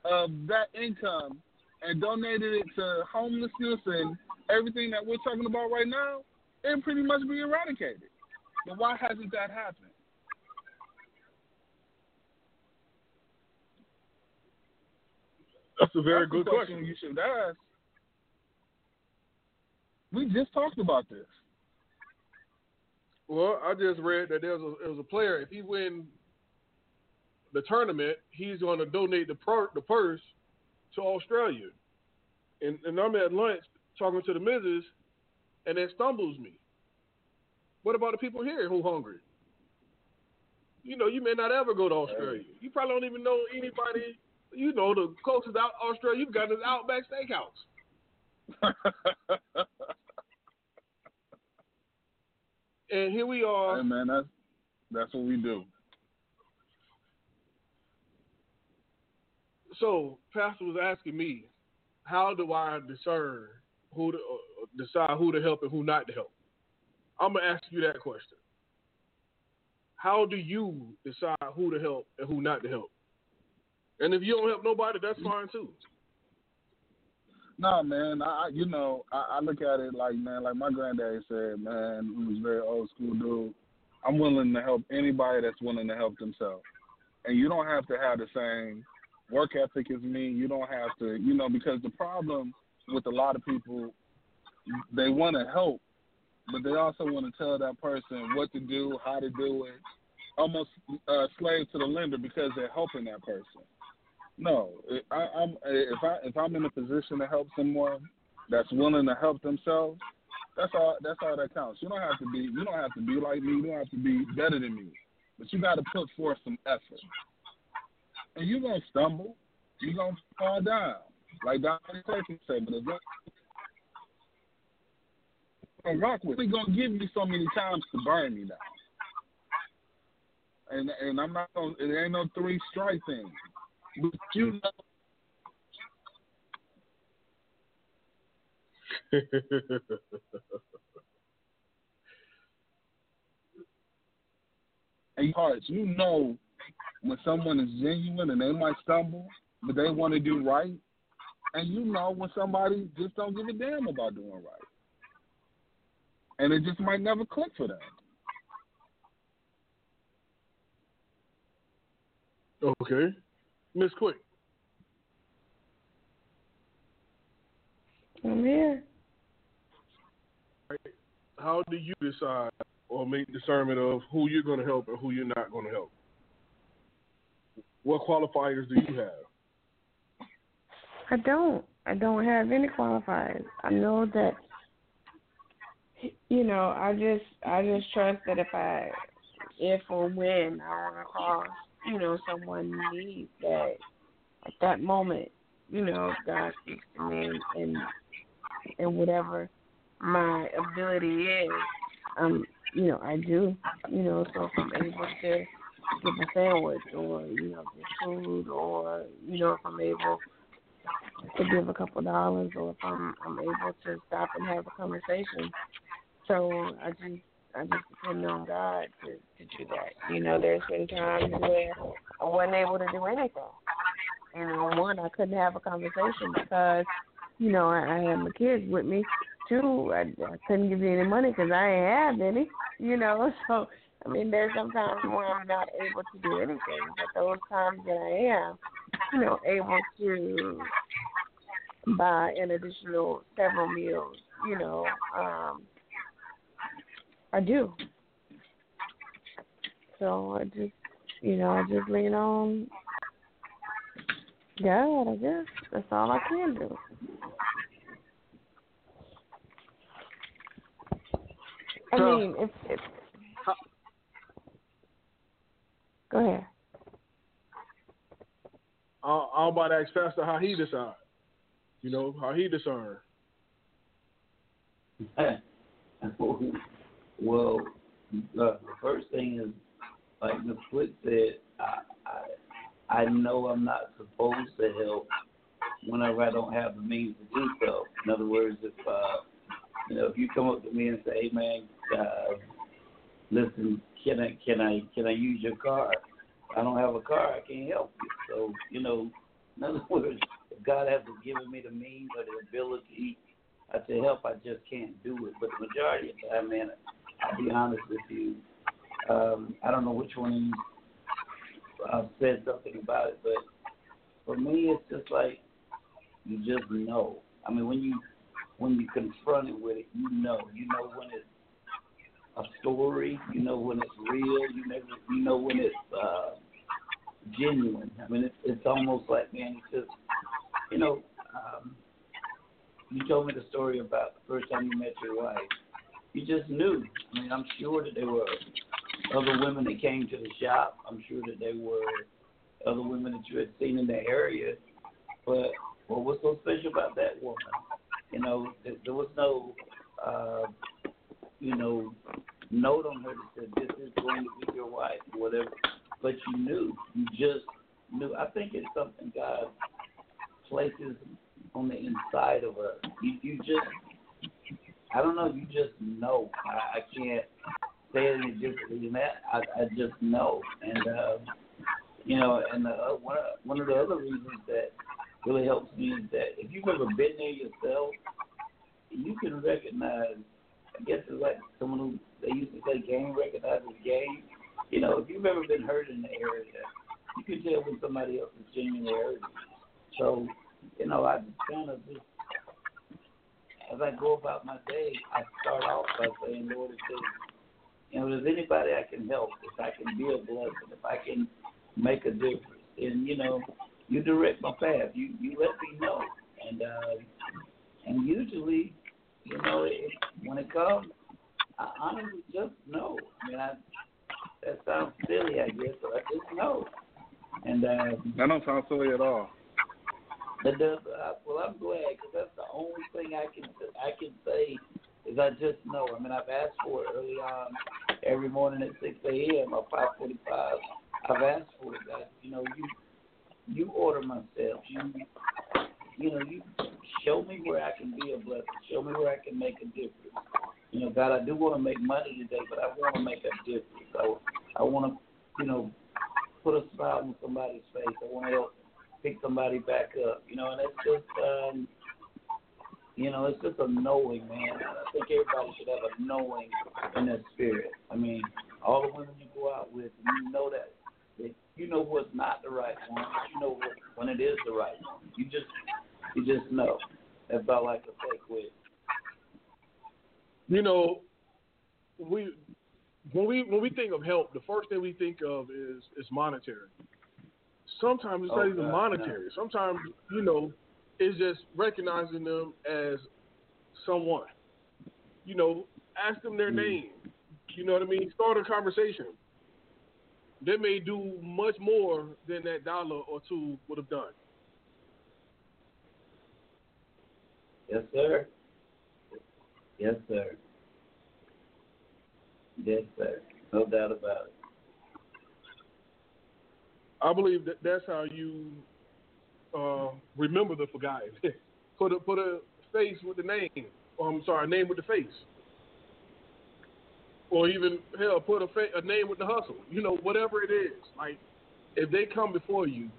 of that income and donated it to homelessness and everything that we're talking about right now, it'd pretty much be eradicated. But why hasn't that happened? That's a very That's good question. question. You should ask. We just talked about this. Well, I just read that there was a, there was a player. If he win the tournament, he's going to donate the per, the purse to Australia. And, and I'm at lunch talking to the missus, and it stumbles me. What about the people here who hungry? You know, you may not ever go to Australia. You probably don't even know anybody you know, the closest out Australia you've got is Outback Steakhouse. and here we are. Hey man, that's that's what we do. So, Pastor was asking me, how do I discern who to uh, decide who to help and who not to help? I'm gonna ask you that question. How do you decide who to help and who not to help? And if you don't help nobody, that's fine too. No, man. I you know I, I look at it like man, like my granddaddy said, man, he was very old school dude. I'm willing to help anybody that's willing to help themselves, and you don't have to have the same work ethic as me. You don't have to, you know, because the problem with a lot of people, they want to help, but they also want to tell that person what to do, how to do it, almost uh, slave to the lender because they're helping that person. No, I, I'm if I if I'm in a position to help someone that's willing to help themselves, that's all. That's all that counts. You don't have to be. You don't have to be like me. You don't have to be better than me. But you got to put forth some effort. And you're gonna stumble. You're gonna fall down, like Donnie Clayton said. But it's gonna rock with. Gonna give you so many times to burn me down. And and I'm not gonna. It ain't no three strike thing. But you know. and hearts, you know when someone is genuine and they might stumble, but they want to do right, and you know when somebody just don't give a damn about doing right, and it just might never click for them. Okay. Miss Quick. I'm here. How do you decide or make discernment of who you're going to help and who you're not going to help? What qualifiers do you have? I don't. I don't have any qualifiers. I know that you know, I just I just trust that if I if or when I run across, you know, someone needs that at that moment, you know, God speaks to me and and whatever my ability is, um, you know, I do. You know, so if I'm able to give a sandwich or, you know, get food or, you know, if I'm able to give a couple dollars or if I'm I'm able to stop and have a conversation. So I just I just depend on God to, to do that. You know, there's been times where I wasn't able to do anything. You know, one, I couldn't have a conversation because, you know, I, I had my kids with me. Two, I, I couldn't give you any money because I ain't have any. You know, so I mean, there's sometimes where I'm not able to do anything, but those times that I am, you know, able to buy an additional several meals, you know, um, I do. So I just, you know, I just lean on God. I guess that's all I can do. I So- mean, if, if go ahead. I, I'm about to ask Pastor how he decide. You know, how he discern. well, the first thing is, like the foot said, I, I I know I'm not supposed to help whenever I don't have the means to do so. In other words, if uh, you know, if you come up to me and say, "Hey, man, uh, listen, can I can I can I use your car?" I don't have a car. I can't help you. So you know, in other words, if God hasn't given me the means or the ability to help, I just can't do it. But the majority of the time, man, I'll be honest with you. Um, I don't know which one uh, said something about it, but for me, it's just like you just know. I mean, when you when you confront it with it, you know. You know when it's a story. You know when it's real. You never. You know when it's uh, genuine. I mean, it's it's almost like man, it's just you know. Um, you told me the story about the first time you met your wife. You just knew. I mean, I'm sure that there were other women that came to the shop. I'm sure that there were other women that you had seen in the area. But what was so special about that woman? You know, there, there was no, uh, you know, note on her that said this is going to be your wife or whatever. But you knew. You just knew. I think it's something God places on the inside of us. You, you just, I don't know. You just know. I, I can't say it any differently than that. I, I just know, and uh, you know, and uh, one of, one of the other reasons that really helps me is that if you've ever been there yourself, you can recognize. I guess it's like someone who they used to say game recognizes game. You know, if you've ever been hurt in the area, you can tell when somebody else is genuinely hurt. So, you know, I kind of just as I go about my day, I start off by saying, Lord, if there's, you know, if there's anybody I can help, if I can be a blessing, if I can make a difference, and you know, you direct my path. You you let me know, and uh, and usually, you know, it, when it comes, I honestly just know. I mean, I that sounds silly, I guess, but I just know. And uh, That don't sound silly at all. That does. Uh, well, I'm glad because that's the only thing I can I can say is I just know. I mean, I've asked for it early on every morning at 6 a.m. or 5:45. I've asked for it. God, you know, you you order my steps. You you know, you show me where I can be a blessing. Show me where I can make a difference. You know, God, I do want to make money today, but I want to make a difference. So I want to, you know, put a smile on somebody's face. I want to help pick somebody back up. You know, and it's just, um, you know, it's just a knowing, man. I think everybody should have a knowing in their spirit. I mean, all the women you go out with, you know that, that you know what's not the right one, you know what, when it is the right one. You just, you just know. That's all I can say. Quick. You know, we when we when we think of help, the first thing we think of is is monetary. Sometimes it's Oh, not even God, monetary. Sometimes you know, it's just recognizing them as someone. You know, ask them their Mm. name. You know what I mean? Start a conversation. They may do much more than that dollar or two would have done. Yes, sir. Yes, sir. Yes, sir. No doubt about it. I believe that that's how you uh, remember the forgotten. put a put a face with the name. Or, I'm sorry, a name with the face. Or even hell, put a fa- a name with the hustle. You know, whatever it is. Like if they come before you,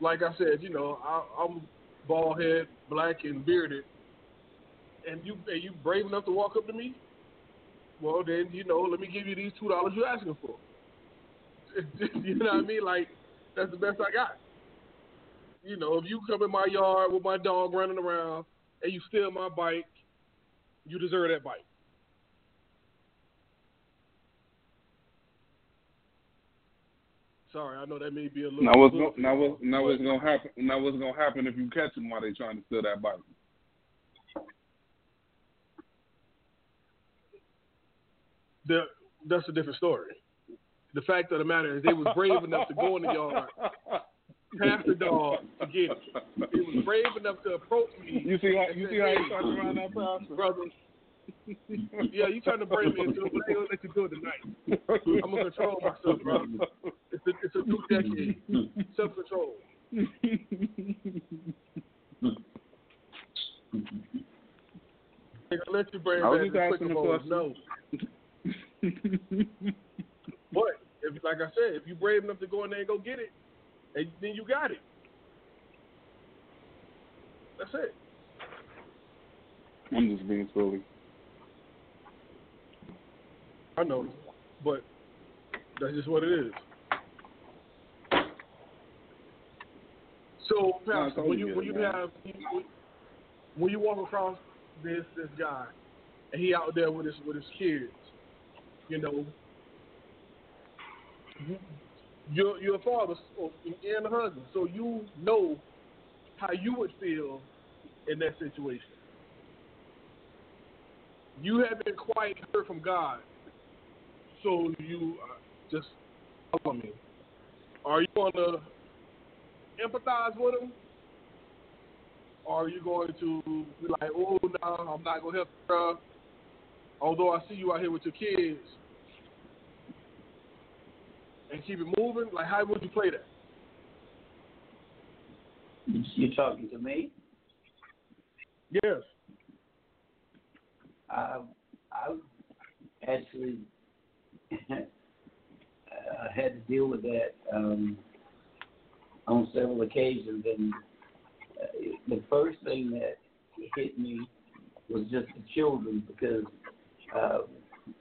like I said, you know, I, I'm bald head, black and bearded, and you and you brave enough to walk up to me. Well, then you know, let me give you these two dollars you're asking for. you know what I mean? Like that's the best I got. You know, if you come in my yard with my dog running around and you steal my bike, you deserve that bike. Sorry, I know that may be a little. Now what's little- go, now what now what's gonna happen? Now what's gonna happen if you catch them while they're trying to steal that bike? the, that's a different story. The fact of the matter is, they was brave enough to go in the yard, pass the dog to get it. They was brave enough to approach me. You see how you see how "Hey, you talking around that pastor? brother. Yeah, you trying to bring me into it, but I ain't gonna let you do it tonight. I'm gonna control myself, brother. It's a, it's a new decade. Self control. Gonna let you bring I was just the asking question. No. But if, like I said, if you're brave enough to go in there and go get it, and then you got it. That's it. I'm just being silly. I know, but that's just what it is. So, Pastor, when you when you have when you walk across this this guy, and he out there with his with his kids, you know, you, you're you're a father and husband, so you know how you would feel in that situation. You haven't quite heard from God, so you uh, just follow me. Are you going to empathize with him? Or are you going to be like, oh, no, I'm not going to help bruh. Although I see you out here with your kids. And keep it moving? Like, how would you play that? You're talking to me? Yes. I I've actually had to deal with that um, on several occasions, and uh, the first thing that hit me was just the children because uh,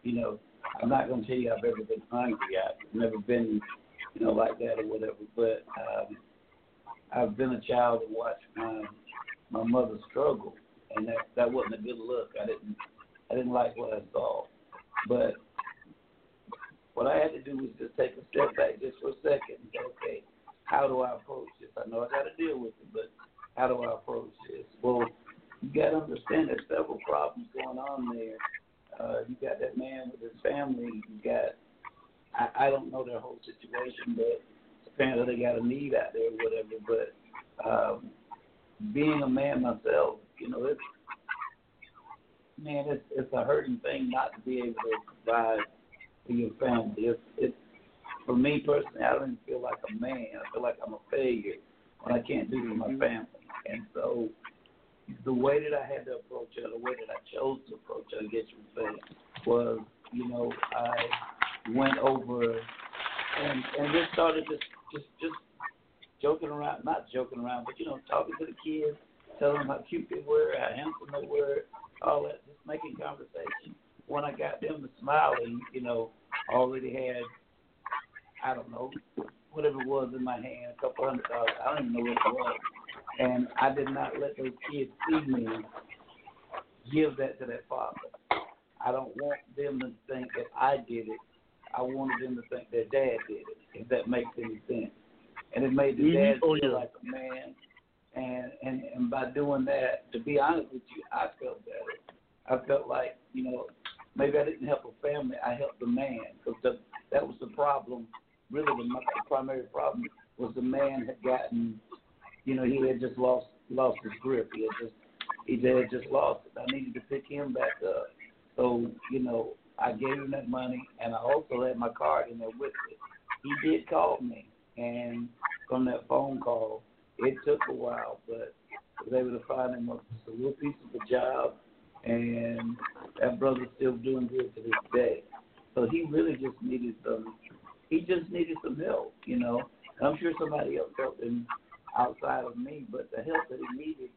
you know I'm not going to tell you I've ever been hungry. I've never been you know like that or whatever, but um, I've been a child and watched my my mother struggle, and that that wasn't a good look. I didn't I didn't like what I saw. But what I had to do was just take a step back just for a second and say, okay, how do I approach this? I know I got to deal with it, but how do I approach this? Well, you got to understand there's several problems going on there. Uh, you got that man with his family. You got, I, I don't know their whole situation, but apparently they got a need out there or whatever. But um, being a man myself, you know, it's man, it's it's a hurting thing not to be able to provide for your family. It's it's for me personally, I don't even feel like a man. I feel like I'm a failure when I can't do for my family. And so the way that I had to approach it, the way that I chose to approach it, I guess you was, you know, I went over and and just started just just just joking around, not joking around, but you know, talking to the kids, telling them how cute they were, how handsome they were, all that, just making conversation. When I got them to smiling, you know, already had, I don't know, whatever it was in my hand, a couple hundred dollars. I don't even know what it was. And I did not let those kids see me give that to their father. I don't want them to think that I did it. I wanted them to think their dad did it, if that makes any sense. And it made the Mhm. dad Oh, feel yeah. like a man. And, and and by doing that, to be honest with you, I felt better. I felt like you know maybe I didn't help a family, I helped the man because that was the problem. Really, the, the primary problem was the man had gotten, you know, he had just lost lost his grip. He had just he had just lost it. I needed to pick him back up. So you know, I gave him that money, and I also had my card in there with it. He did call me, and from that phone call, it took a while, but I was able to find him a, a little piece of a job, and that brother's still doing good to this day. So he really just needed some. He just needed some help, you know. I'm sure somebody else helped him outside of me, but the help that he needed,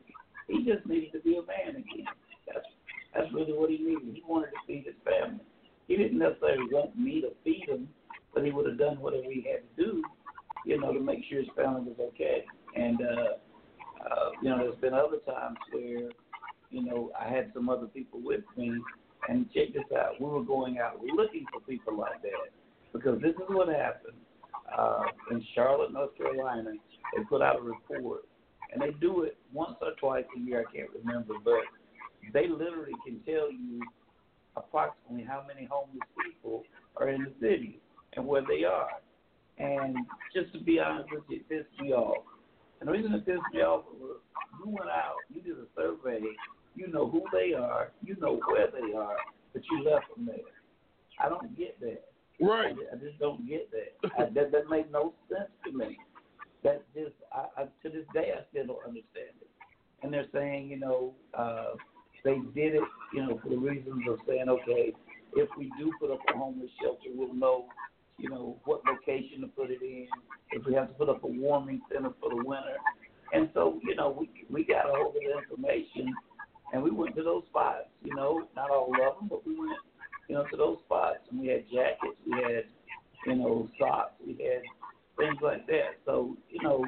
he just needed to be a man again. That's that's really what he needed. He wanted to feed his family. He didn't necessarily want me to feed him, but he would have done whatever he had to do, you know, to make sure his family was okay. And uh, uh, you know, there's been other times where, you know, I had some other people with me, and check this out. We were going out looking for people like that because this is what happened uh, in Charlotte, North Carolina. They put out a report, and they do it once or twice a year. I can't remember, but they literally can tell you approximately how many homeless people are in the city and where they are. And just to be honest with you, it pissed me off. And the reason it pissed me off was you went out, you did a survey, you know who they are, you know where they are, but you left them there. I don't get that. Right. I, I just don't get that. I, that that made no sense to me. That just I, I to this day I still don't understand it. And they're saying, you know, uh, they did it, you know, for the reasons of saying, okay, if we do put up a homeless shelter, we'll know, you know, what location to put it in. If we have to put up a warming center for the winter, and so you know, we we got a hold of the information, and we went to those spots. You know, not all of them, but we went, you know, to those spots, and we had jackets, we had, you know, socks, we had things like that. So you know,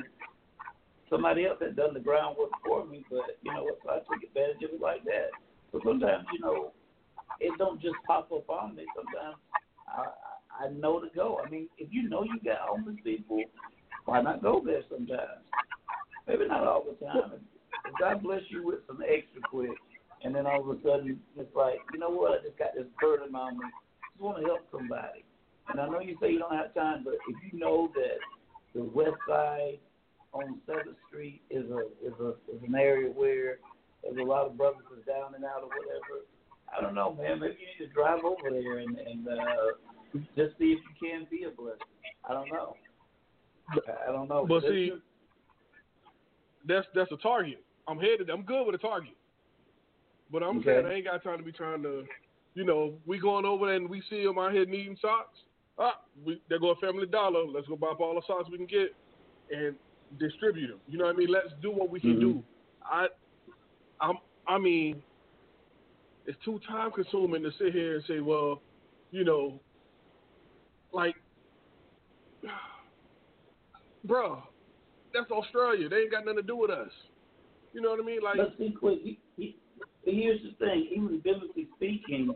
somebody else had done the groundwork for me, but you know? So I took advantage of it like that. So sometimes, you know, it don't just pop up on me. Sometimes I I know to go. I mean, if you know you got homeless people, why not go there sometimes? Maybe not all the time. If God bless you with some extra quick, and then all of a sudden it's like, you know what? I just got this burden on me. I just want to help somebody. And I know you say you don't have time, but if you know that the West Side on Seventh Street is a is a is an area where there's a lot of brothers that's down and out or whatever. I don't know, man. Maybe you need to drive over there and and uh, just see if you can be a blessing. I don't know. I- don't know. But This see, is- that's that's a target. I'm headed. I'm good with a target. But I'm Okay. saying I ain't got time to be trying to, you know, we going over there and we see them out here needing socks. Ah, we there go a Family Dollar. Let's go buy up all the socks we can get and distribute them. You know what I mean? Let's do what we can Mhm. do. I, I'm. I mean, it's too time consuming to sit here and say, well, you know, like, bro, that's Australia. They ain't got nothing to do with us. You know what I mean? Like, quick. He, he, here's the thing. Even biblically speaking,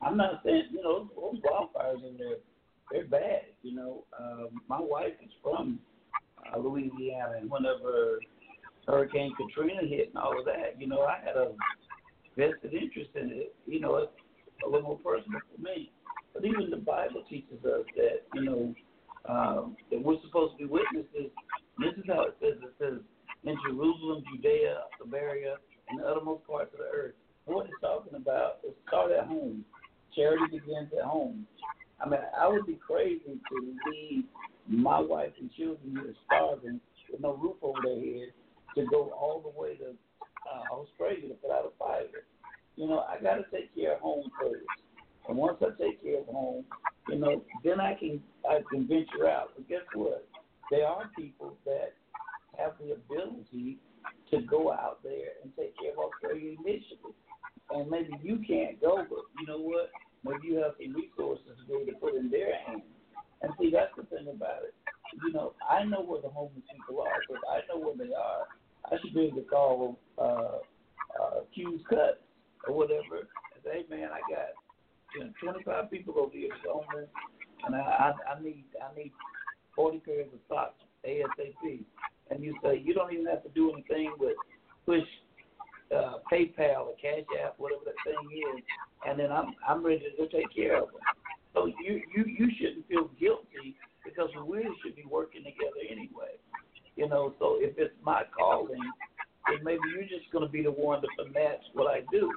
I'm not saying you know those wildfires in there, they're bad. You know, um, my wife is from uh, Louisiana, and whenever Hurricane Katrina hit and all of that, you know, I had a vested interest in it. You know, it's a little more personal for me. But even the Bible teaches us that you know um, that we're supposed to be witnesses. This is how it says. It says in Jerusalem, Judea, Samaria, and the uttermost parts of the earth. What it's talking about is start at home. Charity begins at home. I mean, I would be crazy to leave my wife and children who are starving with no roof over their head to go all the way to uh, Australia to put out a fire. You know, I got to take care of home first. And once I take care of home, you know, then I can I can venture out. But guess what? There are people that have the ability to go out there and take care of Australia initially. And maybe you can't go, but you know what? Maybe you have some resources to to put in their hands. And see, that's the thing about it. You know, I know where the homeless people are because I know where they are. I should be able to call uh, uh, Q's Cuts or whatever and say, hey, man, I got listening, and I, I, I need I need 40 pairs of socks ASAP. And you say you don't even have to do anything but push uh, PayPal or Cash App, whatever that thing is, and then I'm I'm ready to take care of them. So you you you shouldn't feel guilty because we should be working together anyway. You know, so if it's my calling, then maybe you're just going to be the one to finesse what I do.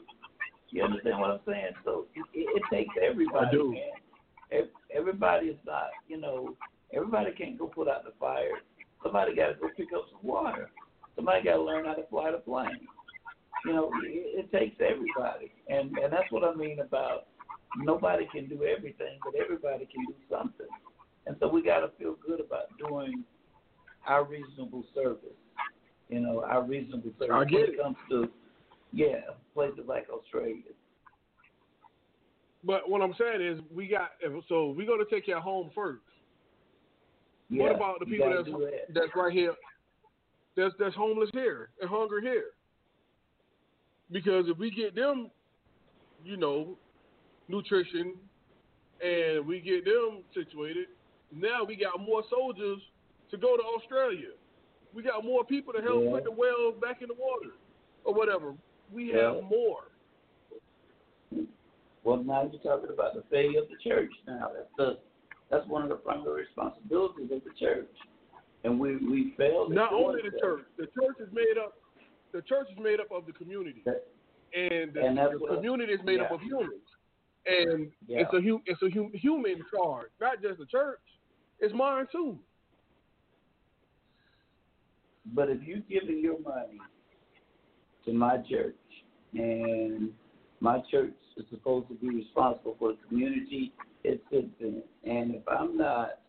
You understand what I'm saying? So it, it, it takes everybody, I do. man. Everybody is not, you know, everybody can't go put out the fire. Somebody got to go pick up some water. Somebody got to learn how to fly the plane. You know, it, it takes everybody, and and that's what I mean about nobody can do everything, but everybody can do something. And so we got to feel good about doing our reasonable service. You know, our reasonable service I when it it. comes to yeah places like Australia. But what I'm saying is, we got so we got to take your home first. Yeah, what about the people that's that's right here, that's that's homeless here and hungry here? Because if we get them, you know, nutrition, and we get them situated, now we got more soldiers to go to Australia. We got more people to help Yeah. put the wells back in the water or whatever. We Yeah. have more. Well, now you're talking about the failure of the church. Now that's the that's one of the primary responsibilities of the church, and we we failed. Not only the church, the church is made up. The church is made up of the community, That- and the, And the what- community is made up of humans. And Yeah. it's a hu- it's a hum- human charge, not just the church. It's mine too. But if you're giving your money to my church, and my church is supposed to be responsible for the community it sits in, and if I'm not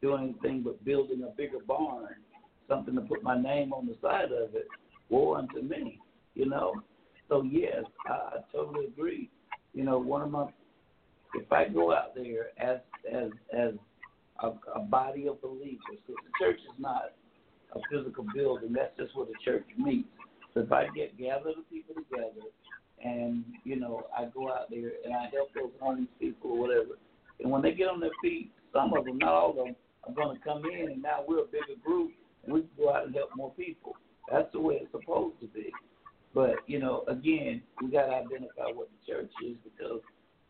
doing anything but building a bigger barn, something to put my name on the side of it, woe unto me, you know. So yes, I, I totally agree. You know, one of my, if I go out there as as as a, a body of believers, because the church is not a physical building. That's just where the church meets. So if I get gather the people together, and you know I go out there and I help those homeless people or whatever, and when they get on their feet, some of them, not all of them, are going to come in, and now we're a bigger group, and we can go out and help more people. That's the way it's supposed to be. But you know, again, we got to identify what the church is because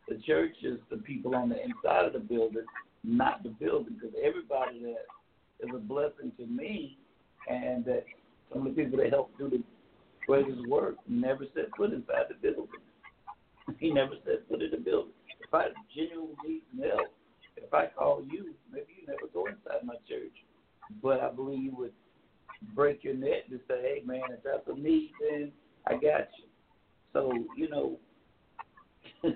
the church is the people on the inside of the building, not the building. Because everybody that is a blessing to me, and that some of the people that help do the greatest work never set foot inside the building. He never set foot in the building. If I genuinely need help, if I call you, maybe you never go inside my church. But I believe you would break your net and say, hey, man, if that's a need, then I got you. So, you know,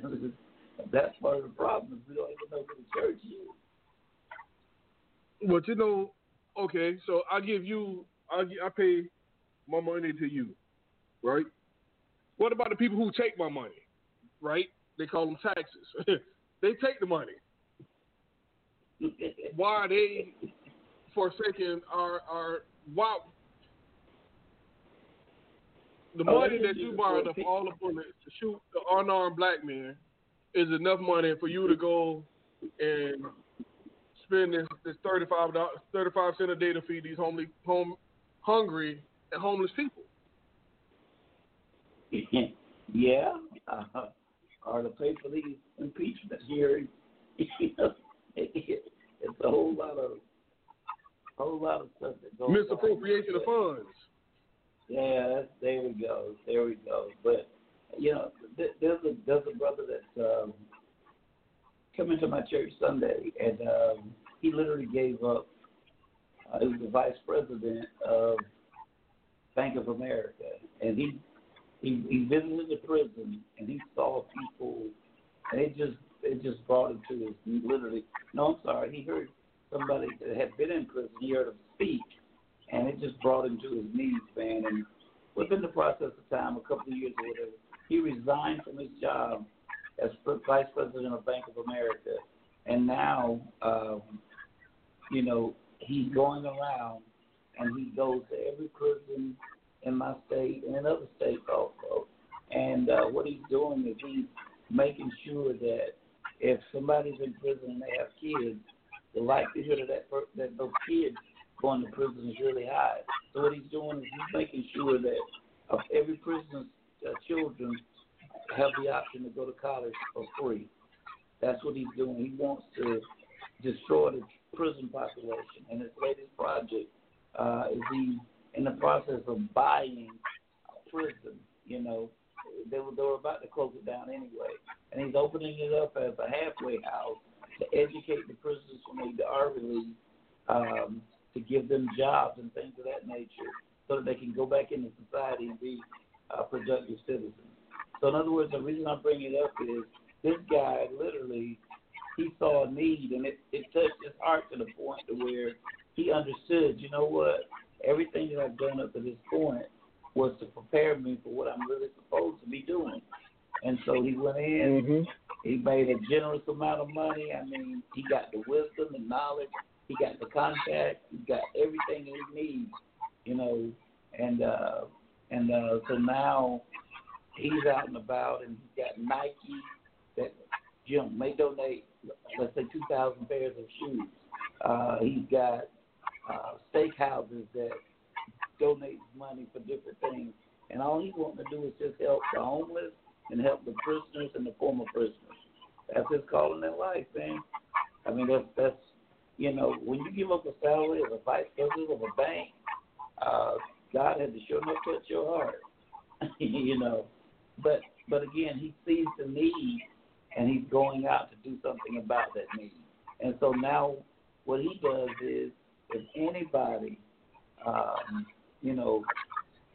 that's part of the problem. We don't even know who the church is. But you know, okay, so I give you, I I pay my money to you, right? What about the people who take my money, right? They call them taxes. they take the money. Why are they forsaking our our why? The Oh, money that you borrowed pe- all the bullets to shoot the unarmed black man is enough money for you to go and spend this, this 35 dollars 35 cent a day to feed these homely home hungry and homeless people. yeah, uh, or to pay for these impeachment hearings. You know, it, it, it's a whole lot of whole lot of stuff that goes. Misappropriation on. of funds. Yeah, that's, there we go, there we go. But you know, th- there's a there's a brother that's um, coming to my church Sunday, and um, he literally gave up. Uh, he was the vice president of Bank of America, and he he, he visited the prison, and he saw people, and it just it just brought him to his literally. No, I'm sorry, he heard somebody that had been in prison. He heard him speak, and it just brought him to his knees, man. And within the process of time, a couple of years or whatever, he resigned from his job as vice president of Bank of America, and now, um, you know, he's going around and he goes to every prison in my state and in other states also. And uh, what he's doing is he's making sure that if somebody's in prison and they have kids, the likelihood of that per- that those kids going to prison is really high. So what he's doing is he's making sure that of every prisoner's uh, children have the option to go to college for free. That's what he's doing. He wants to destroy the prison population. And his latest project uh, is he in the process of buying a prison. You know, they were they were about to close it down anyway, and he's opening it up as a halfway house to educate the prisoners when they are released, um, to give them jobs and things of that nature, so that they can go back into society and be uh, productive citizens. So, in other words, the reason I bring it up is this guy literally he saw a need, and it, it touched his heart to the point to where he understood. You know what? Everything that I've done up to this point was to prepare me for what I'm really supposed to be doing. And so he went in. Mm-hmm. He made a generous amount of money. I mean, he got the wisdom, the knowledge. He got the contact. He got everything he needs. You know, and uh, and uh, so now he's out and about, and he's got Nike that Jim may donate, let's say, two thousand pairs of shoes. Uh, he's got uh, steakhouses that donate money for different things, and all he's wanting to do is just help the homeless and help the prisoners and the former prisoners. That's his calling in life, man. I mean, that's that's you know, when you give up a salary as a vice president of a bank, uh, God had to sure enough touch your heart, you know. But but again, he sees the need, and he's going out to do something about that need. And so now, what he does is, if anybody, um, you know,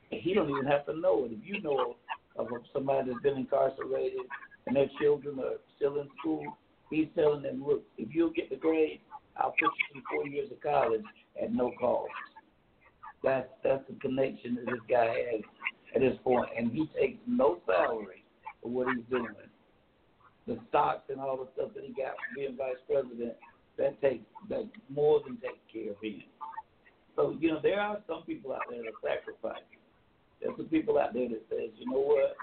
he don't even have to know it. If you know of somebody that's been incarcerated and their children are still in school, he's telling them, look, if you'll get the grade, I'll put you through four years of college at no cost. That's that's the connection that this guy has at this point, and he takes no salary for what he's doing. The stocks and all the stuff that he got from being vice president, that takes that more than takes care of him. So you know there are some people out there that sacrifice. There's some people out there that says, you know what,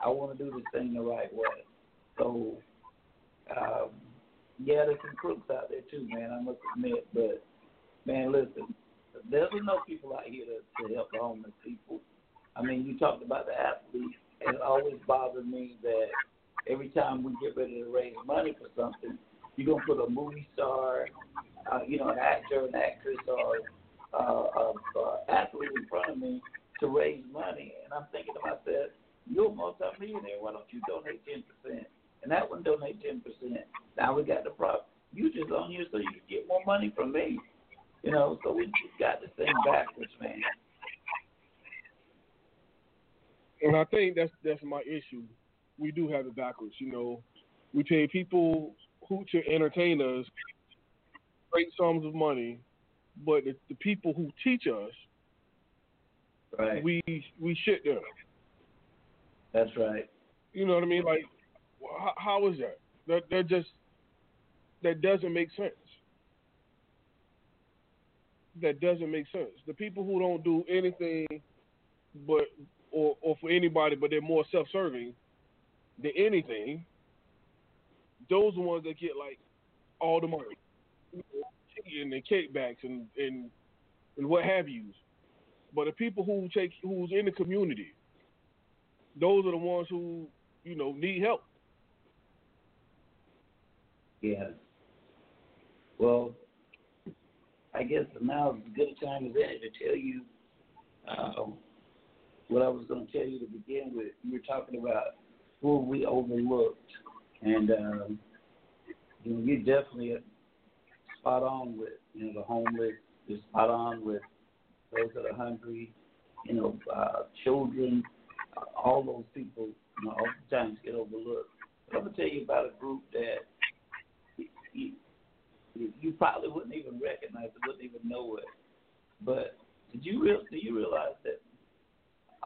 I want to do this thing the right way. So um, yeah, there's some crooks out there too, man. I must admit, but man, listen, there's enough people out here to, to help the homeless people. I mean, you talked about the athletes, and it always bothered me that every time we get ready to raise money for something, you're gonna put a movie star, uh, you know, an actor, an actress, or uh, athlete in front of me to raise money, and I'm thinking to myself, you're a multi-millionaire. Why don't you donate ten percent? And that one donate ten percent. Now we got the problem. You just on here so you can get more money from me. You know, so we just got this thing backwards, man. And I think that's that's my issue. We do have it backwards. You know, we pay people who to entertain us great sums of money, but the, the people who teach us, right. we we shit them. That's right. You know what I mean? Like, how, how is that? That that just that doesn't make sense. That doesn't make sense. The people who don't do anything, but or or for anybody, but they're more self-serving than anything. Those are the ones that get like all the money, and the kickbacks and and and what have yous. But the people who take who's in the community, those are the ones who you know need help. Yeah. Well, I guess now as good a time as any to tell you um, what I was going to tell you to begin with. You were talking about who we overlooked, and um, you know, you're definitely spot on with you know the homeless. You're spot on with those that are hungry. You know, uh, children. Uh, all those people, you know, oftentimes get overlooked. But I'm gonna tell you about a group that you, you probably wouldn't even recognize it, wouldn't even know it. But did you real do you realize that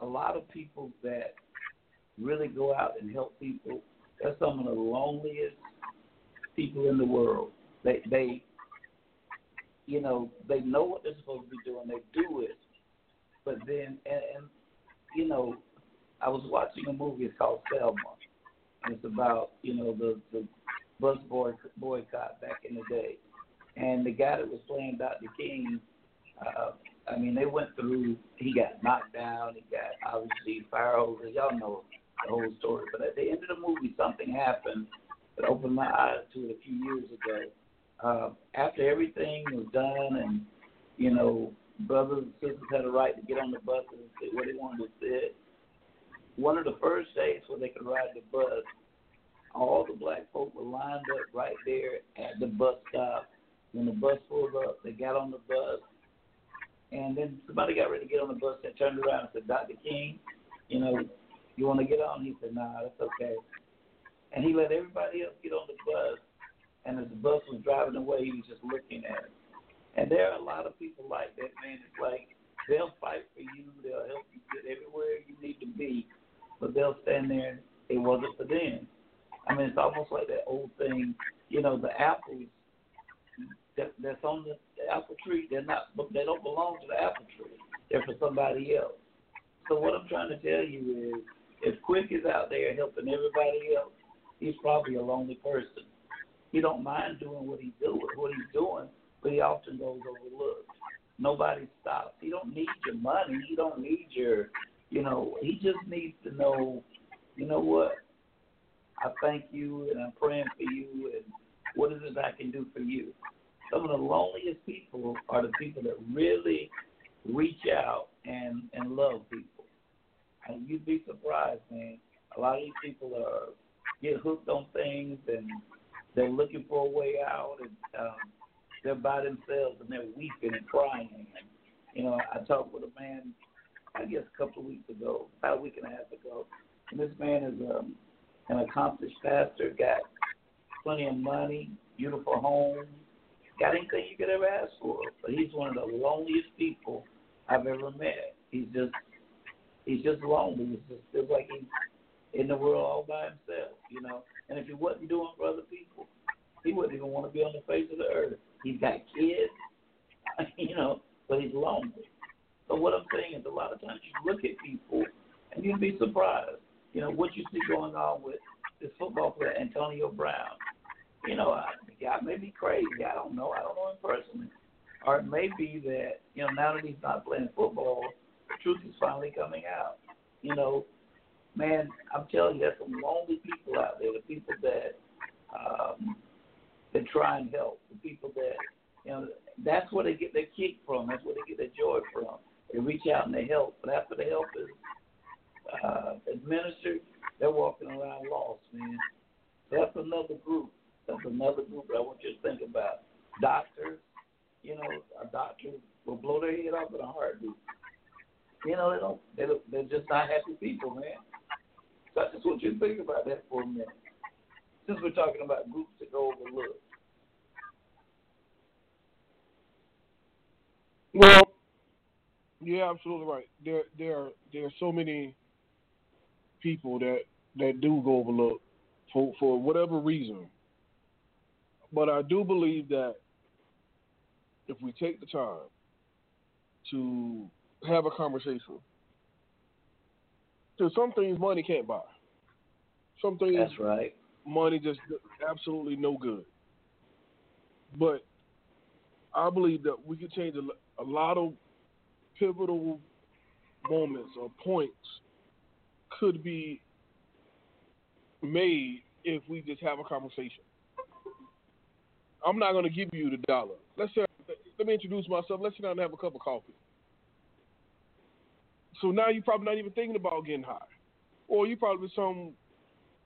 a lot of people that really go out and help people, they're some of the loneliest people in the world. They they you know, they know what they're supposed to be doing, they do it. But then and, and you know, I was watching a movie it's called Selma and it's about, you know, the the bus boy, boycott back in the day. And the guy that was playing Dr. King, uh, I mean, they went through. He got knocked down. He got obviously fire hoses. Y'all know the whole story. But at the end of the movie, something happened that opened my eyes to it a few years ago. Uh, after everything was done, and you know, brothers and sisters had a right to get on the bus and say what they wanted to say. One of the first days where they could ride the bus, all the black folk were lined up right there at the bus stop. When the bus pulled up, they got on the bus, and then somebody got ready to get on the bus and turned around and said, Dr. King, you know, you want to get on? He said, Nah, that's okay. And he let everybody else get on the bus. And as the bus was driving away, he was just looking at it. And there are a lot of people like that, man. It's like they'll fight for you, they'll help you get everywhere you need to be, but they'll stand there and it wasn't for them. I mean, it's almost like that old thing, you know, the apples that, that's on the, the apple tree, they're not, they don't belong to the apple tree. They're for somebody else. So what I'm trying to tell you is, if Quick is out there helping everybody else, he's probably a lonely person. He don't mind doing what he's doing, what he's doing, but he often goes overlooked. Nobody stops. He don't need your money. He don't need your, you know. He just needs to know, you know what? I thank you and I'm praying for you and what is it I can do for you? Some of the loneliest people are the people that really reach out and and love people. And you'd be surprised, man. A lot of these people are get hooked on things and they're looking for a way out and um, they're by themselves and they're weeping and crying. And, you know, I talked with a man, I guess a couple of weeks ago, about a week and a half ago, and this man is um, an accomplished pastor, got plenty of money, beautiful home, got anything you could ever ask for. But he's one of the loneliest people I've ever met. He's just he's just lonely. It's just feels like he's in the world all by himself, you know. And if he wasn't doing for other people, he wouldn't even want to be on the face of the earth. He's got kids, you know, but he's lonely. So what I'm saying is, a lot of times you look at people and you'd be surprised. You know what you see going on with this football player Antonio Brown. You know, I, guy may be crazy. I don't know. I don't know him personally. Or it may be that you know now that he's not playing football, truth is finally coming out. You know, man, I'm telling you, there's some lonely people out there. The people that um, that try and help. The people that you know, that's where they get their kick from. That's where they get their joy from. They reach out and they help, but after the help is uh, administered, they're walking around lost, man. So that's another group. That's another group that I want you to think about. Doctors, you know, a doctor will blow their head off in a heartbeat. You know, they don't. They don't, they're just not happy people, man. So I just want you to think about that for a minute. Since we're talking about groups that go overlooked. Well, you're absolutely right. There, there, are, there are so many people that that do go overlooked for for whatever reason. But I do believe that if we take the time to have a conversation, there's some things money can't buy. Some things That's right. money just absolutely no good. But I believe that we can change a, a lot of pivotal moments or points could be made if we just have a conversation. I'm not going to give you the dollar. Let's say, let me introduce myself. Let's sit down and have a cup of coffee. So now you're probably not even thinking about getting high, or you probably some,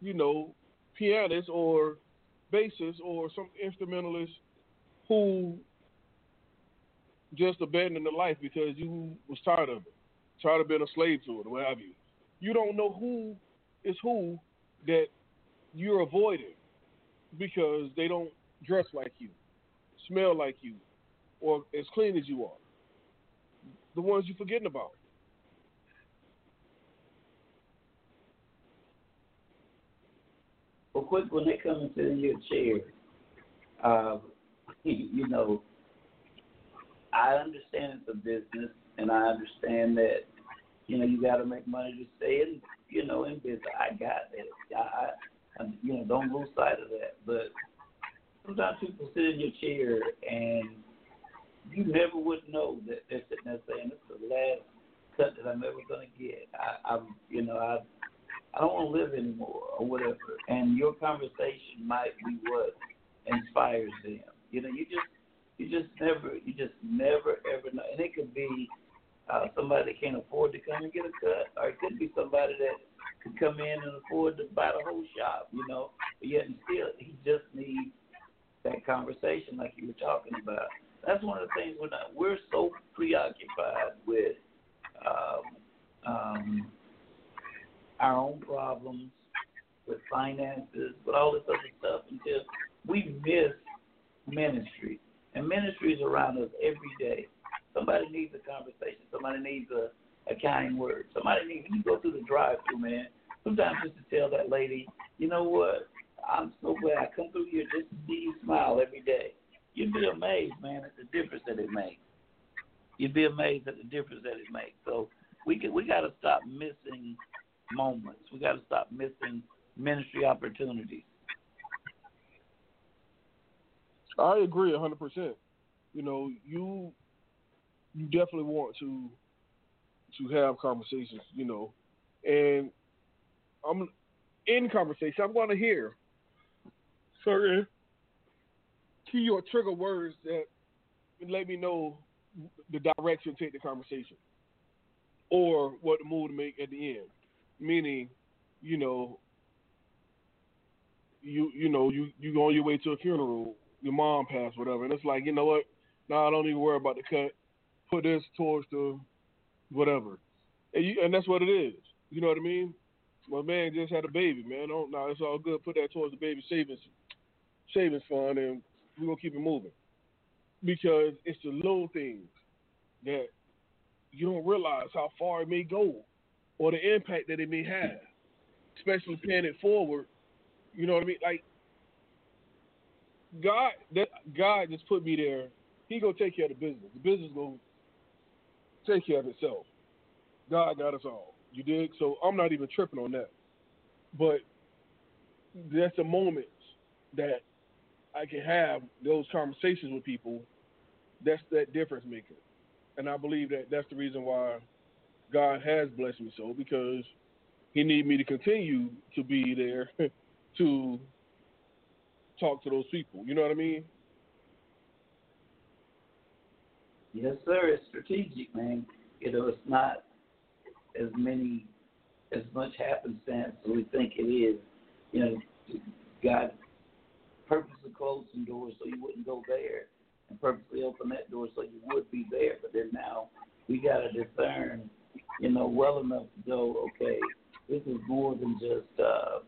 you know, pianist or bassist or some instrumentalist who just abandoned the life because you was tired of it, tired of being a slave to it, or what have you. You don't know who is who that you're avoiding because they don't dress like you, smell like you, or as clean as you are. The ones you're forgetting about. Well, quick, when they come into your chair, uh, you know, I understand it's a business, and I understand that, you know, you got to make money to stay in, you know, in business. I got it. I, and you know, don't lose sight of that. But sometimes people sit in your chair and you never would know that they're sitting there saying, "This is the last cut that I'm ever gonna get." I, I'm, you know, I, I don't want to live anymore or whatever. And your conversation might be what inspires them. You know, you just, you just never, you just never ever know. And it could be uh, somebody that can't afford to come and get a cut, or it could be somebody that could come in and afford to buy the whole shop. You know, but yet and still, he just needs that conversation like you were talking about. That's one of the things we're not. We're so preoccupied with um, um, our own problems, with finances, with all this other stuff until we miss ministry. And ministry is around us every day. Somebody needs a conversation. Somebody needs a, a kind word. Somebody needs, you go through the drive through, man, sometimes just to tell that lady, you know what, I'm so glad I come through here just to see you smile every day. You'd be amazed, man, at the difference that it makes. You'd be amazed at the difference that it makes. So we can, we got to stop missing moments. We got to stop missing ministry opportunities. I agree hundred percent. You know, you you definitely want to to have conversations, you know. And I'm in conversation, I'm gonna hear certain key or trigger words that let me know the direction to take the conversation. Or what the move to make at the end. Meaning, you know, you you know, you you go on your way to a funeral your mom passed, whatever. And it's like, you know what? No, I don't even worry about the cut. Put this towards the whatever. And, you, and that's what it is. You know what I mean? My man just had a baby, man. Don't, no, it's all good. Put that towards the baby savings savings fund, and we're gonna keep it moving. Because it's the little things that you don't realize how far it may go, or the impact that it may have. Especially paying it forward. You know what I mean? Like God, that God just put me there. He gonna take care of the business. The business gonna take care of itself. God got us all. You dig? So I'm not even tripping on that. But that's the moments that I can have those conversations with people. That's that difference maker, and I believe that that's the reason why God has blessed me so because He need me to continue to be there to talk to those people. You know what I mean? Yes, sir. It's strategic, man. You know, it's not as many, as much happenstance as we think it is. You know, God purposely closed some doors so you wouldn't go there, and purposely opened that door so you would be there. But then now we got to discern, you know, well enough to go. Okay, this is more than just uh,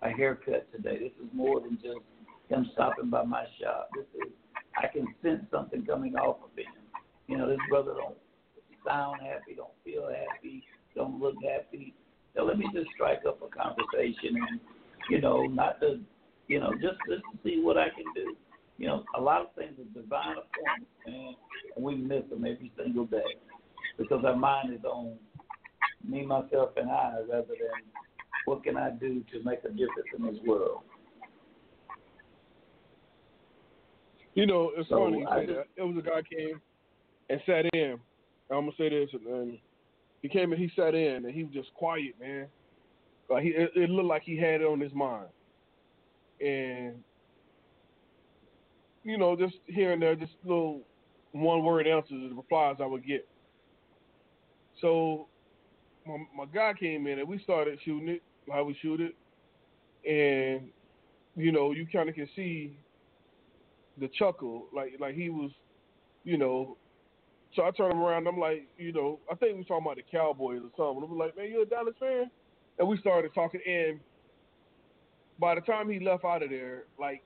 a haircut today. This is more than just him stopping by my shop. This is I can sense something coming off of him. You know, this brother don't sound happy, don't feel happy, don't look happy. So let me just strike up a conversation and you know, not to you know, just just to see what I can do. You know, a lot of things are divine appointments, man, and we miss them every single day because our mind is on me, myself, and I rather than what can I do to make a difference in this world? You know, it's So, funny you I say just- that. It was a guy came and sat in. I'm gonna say this, and, he came and he sat in, and he was just quiet, man. Like he, it, it looked like he had it on his mind, and you know, just here and there, just little one word answers and replies I would get. So my, my guy came in and we started shooting it, how we shoot it, and you know, you kind of can see the chuckle, like like he was, you know. So I turned him around. I'm like, you know, I think we talking about the Cowboys or something. I'm like, man, you a Dallas fan? And we started talking. And by the time he left out of there, like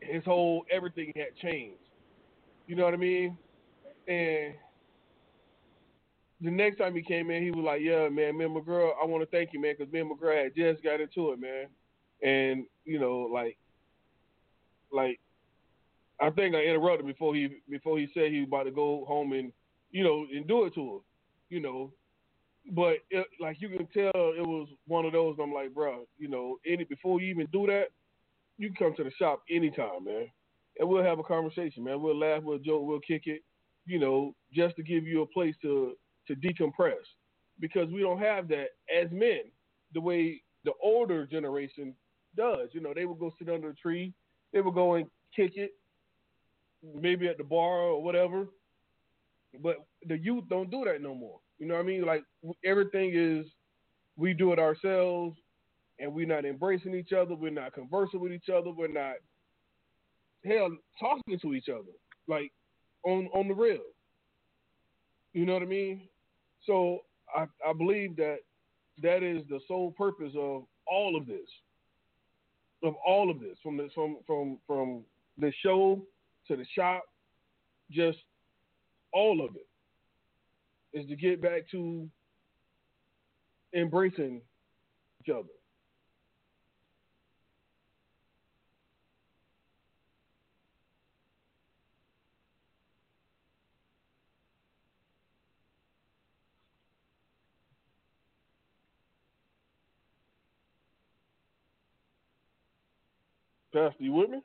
his whole everything had changed. You know what I mean? And the next time he came in, he was like, "Yeah, man, me and I want to thank you, man, because me and had just got into it, man, and you know, like, like, I think I interrupted before he before he said he was about to go home and, you know, and do it to her, you know, but it, like you can tell, it was one of those. I'm like, bro, you know, any before you even do that, you can come to the shop anytime, man, and we'll have a conversation, man. We'll laugh, we'll joke, we'll kick it, you know, just to give you a place to to decompress, because we don't have that as men the way the older generation does. You know, they would go sit under a tree, they would go and kick it, maybe at the bar or whatever. But the youth don't do that no more. You know what I mean? Like everything is, we do it ourselves, and we're not embracing each other. We're not conversing with each other. We're not, hell, talking to each other like on on the real. You know what I mean? So I, I believe that that is the sole purpose of all of this, of all of this, from the from from from the show to the shop, just all of it is to get back to embracing each other. Pastor, you with me?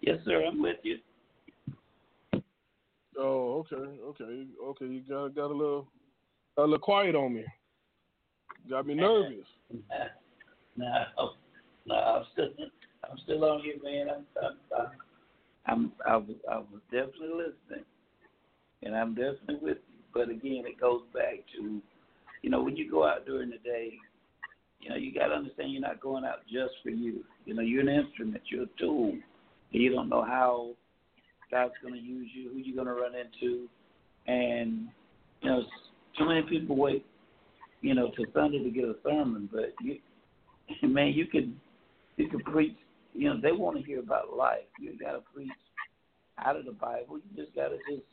Yes, sir. I'm with you. Oh, okay, okay, okay. You got got a little a little quiet on me. Got me nervous. no, no, I'm still, I'm still on you, man. I'm, I'm, I'm, I was, I was definitely listening, and I'm definitely with you. But again, it goes back to, you know, when you go out during the day, you know, you got to understand you're not going out just for you. You know, you're an instrument, you're a tool. You don't know how God's going to use you, who you're going to run into, and you know, too many people wait, you know, to Sunday to get a sermon, but you, man, you could, you could preach. You know, they want to hear about life. You got to preach out of the Bible. You just got to just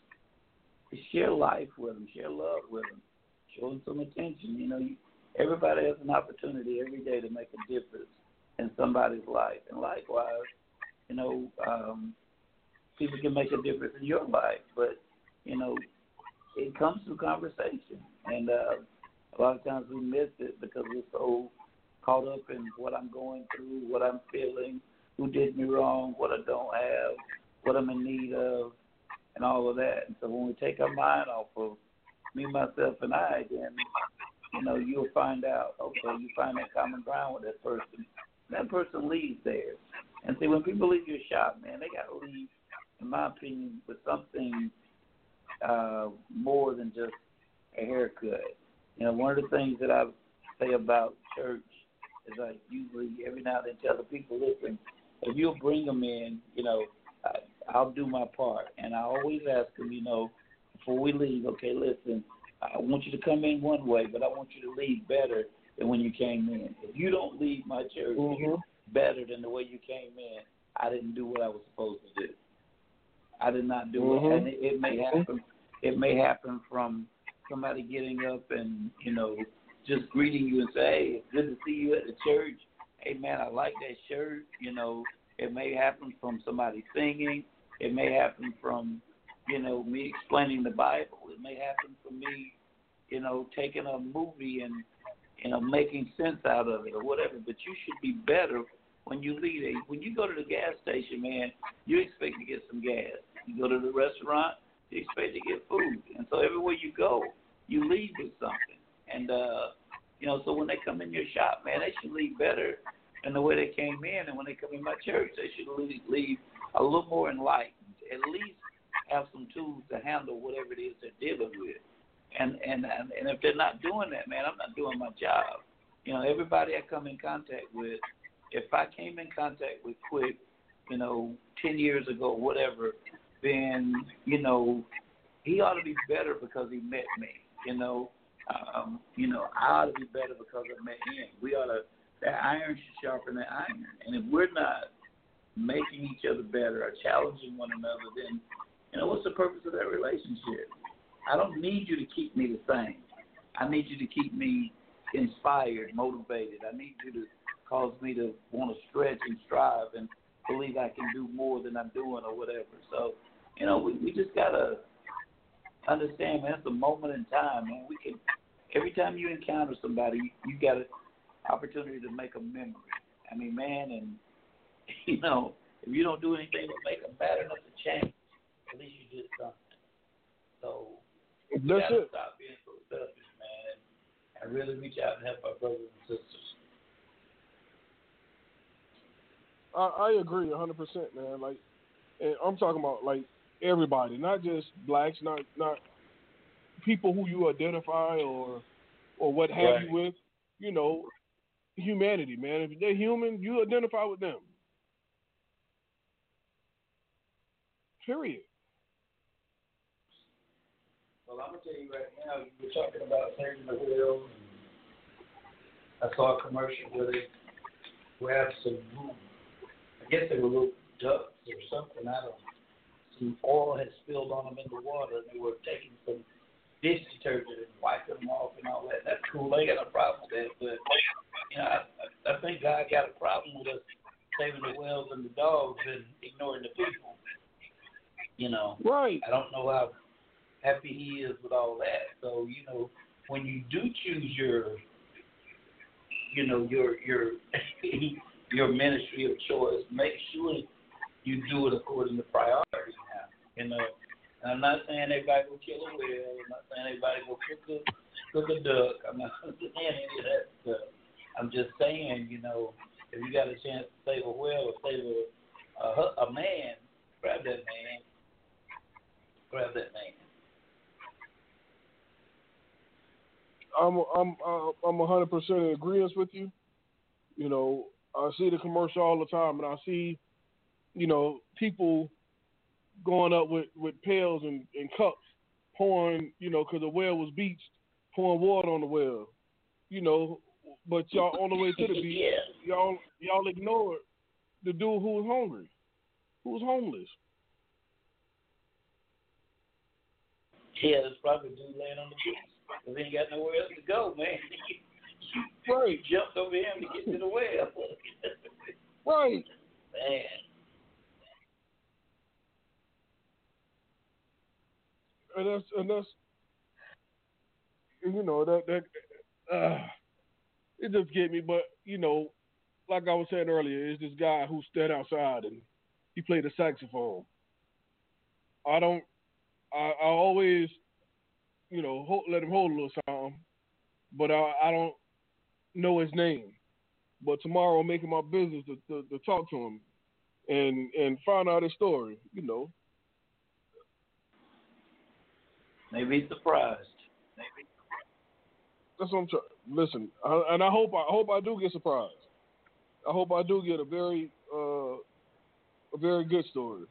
share life with them, share love with them, show them some attention. You know, you, everybody has an opportunity every day to make a difference in somebody's life, and likewise you know, um, people can make a difference in your life, but you know, it comes through conversation, and uh, a lot of times we miss it because we're so caught up in what I'm going through, what I'm feeling, who did me wrong, what I don't have, what I'm in need of, and all of that. And so when we take our mind off of me, myself, and I, then you know you'll find out. Okay, you find that common ground with that person. That person leaves there. And see, when people leave your shop, man, they got to leave, in my opinion, with something uh, more than just a haircut. You know, one of the things that I say about church is I usually every now and then tell the people, listen, if you'll bring them in, you know, I, I'll do my part. And I always ask them, you know, before we leave, okay, listen, I want you to come in one way, but I want you to leave better than when you came in. If you don't leave my church mm-hmm better than the way you came in, I didn't do what I was supposed to do. I did not do mm-hmm. it, and it, it may happen. It may happen from somebody getting up and you know just greeting you and say, "Hey, it's good to see you at the church." Hey, man, I like that shirt. You know, it may happen from somebody singing. It may happen from you know me explaining the Bible. It may happen from me, you know, taking a movie and you know making sense out of it or whatever. But you should be better when you leave it. When you go to the gas station, man, you expect to get some gas. You go to the restaurant, you expect to get food. And so everywhere you go, you leave with something. And uh, you know, so when they come in your shop, man, they should leave better than the way they came in. And when they come in my church, they should leave, leave a little more enlightened. At least have some tools to handle whatever it is they're dealing with. And and and, and if they're not doing that, man, I'm not doing my job. You know, everybody I come in contact with, if I came in contact with Quick, you know, ten years ago, whatever, then you know, he ought to be better because he met me. You know, um, you know, I ought to be better because I met him. We ought to that iron should sharpen that iron. And if we're not making each other better or challenging one another, then you know, what's the purpose of that relationship? I don't need you to keep me the same. I need you to keep me inspired, motivated. I need you to cause me to want to stretch and strive and believe I can do more than I'm doing or whatever. So, you know, we, we just gotta understand, man. It's a moment in time, man. We can every time you encounter somebody, you, you got an opportunity to make a memory. I mean, man, and you know, if you don't do anything to make them bad enough to change, at least you did something. So That's we gotta it. stop being so selfish, man, and really reach out and help our brothers and sisters. I, I agree hundred percent, man. Like, and I'm talking about like everybody, not just blacks, not not people who you identify or or what have Right. you with. You know, humanity, man. If they're human, you identify with them. Period. Well, I'm gonna tell you right now. You were talking about saving the whale. I saw a commercial where they grabbed some, I guess they were little ducks or something. I don't. Some oil had spilled on them in the water, and they were taking some dish detergent and wiping them off and all that. That's cool. Ain't got no problem with that. But you know, I, I I think God got a problem with us saving the whales and the dogs and ignoring the people. You know. Right. I don't know how happy he is with all that. So you know, when you do choose your, you know, your your your ministry of choice, make sure you do it according to priority. You know, I'm not saying everybody go kill a whale. I'm not saying everybody go cook a cook a duck. I'm not saying any of that stuff. I'm just saying, you know, if you got a chance to save a whale or save a a, a man, grab that man. Grab that man. I'm I'm uh, I'm hundred percent in agreement with you. You know, I see the commercial all the time, and I see, you know, people going up with with pails and, and cups, pouring, you know, because the well was beached, pouring water on the well, you know. But y'all on the way to the beach, yeah. y'all y'all ignored the dude who was hungry, who was homeless. Yeah, there's probably a dude laying on the beach. Cause he ain't got nowhere else to go, man. Right, He jumped over him to get to the well. right. man. And that's and that's you know that that uh, it just get me. But you know, like I was saying earlier, is this guy who stood outside and he played the saxophone. I don't. I, I always, you know, hold, let him hold a little something, but I, I don't know his name. But tomorrow, I'm making my business to, to, to talk to him and and find out his story. You know, Maybe he's surprised. Maybe. That's what I'm trying. Listen, I, and I hope I hope I do get surprised. I hope I do get a very uh, a very good story.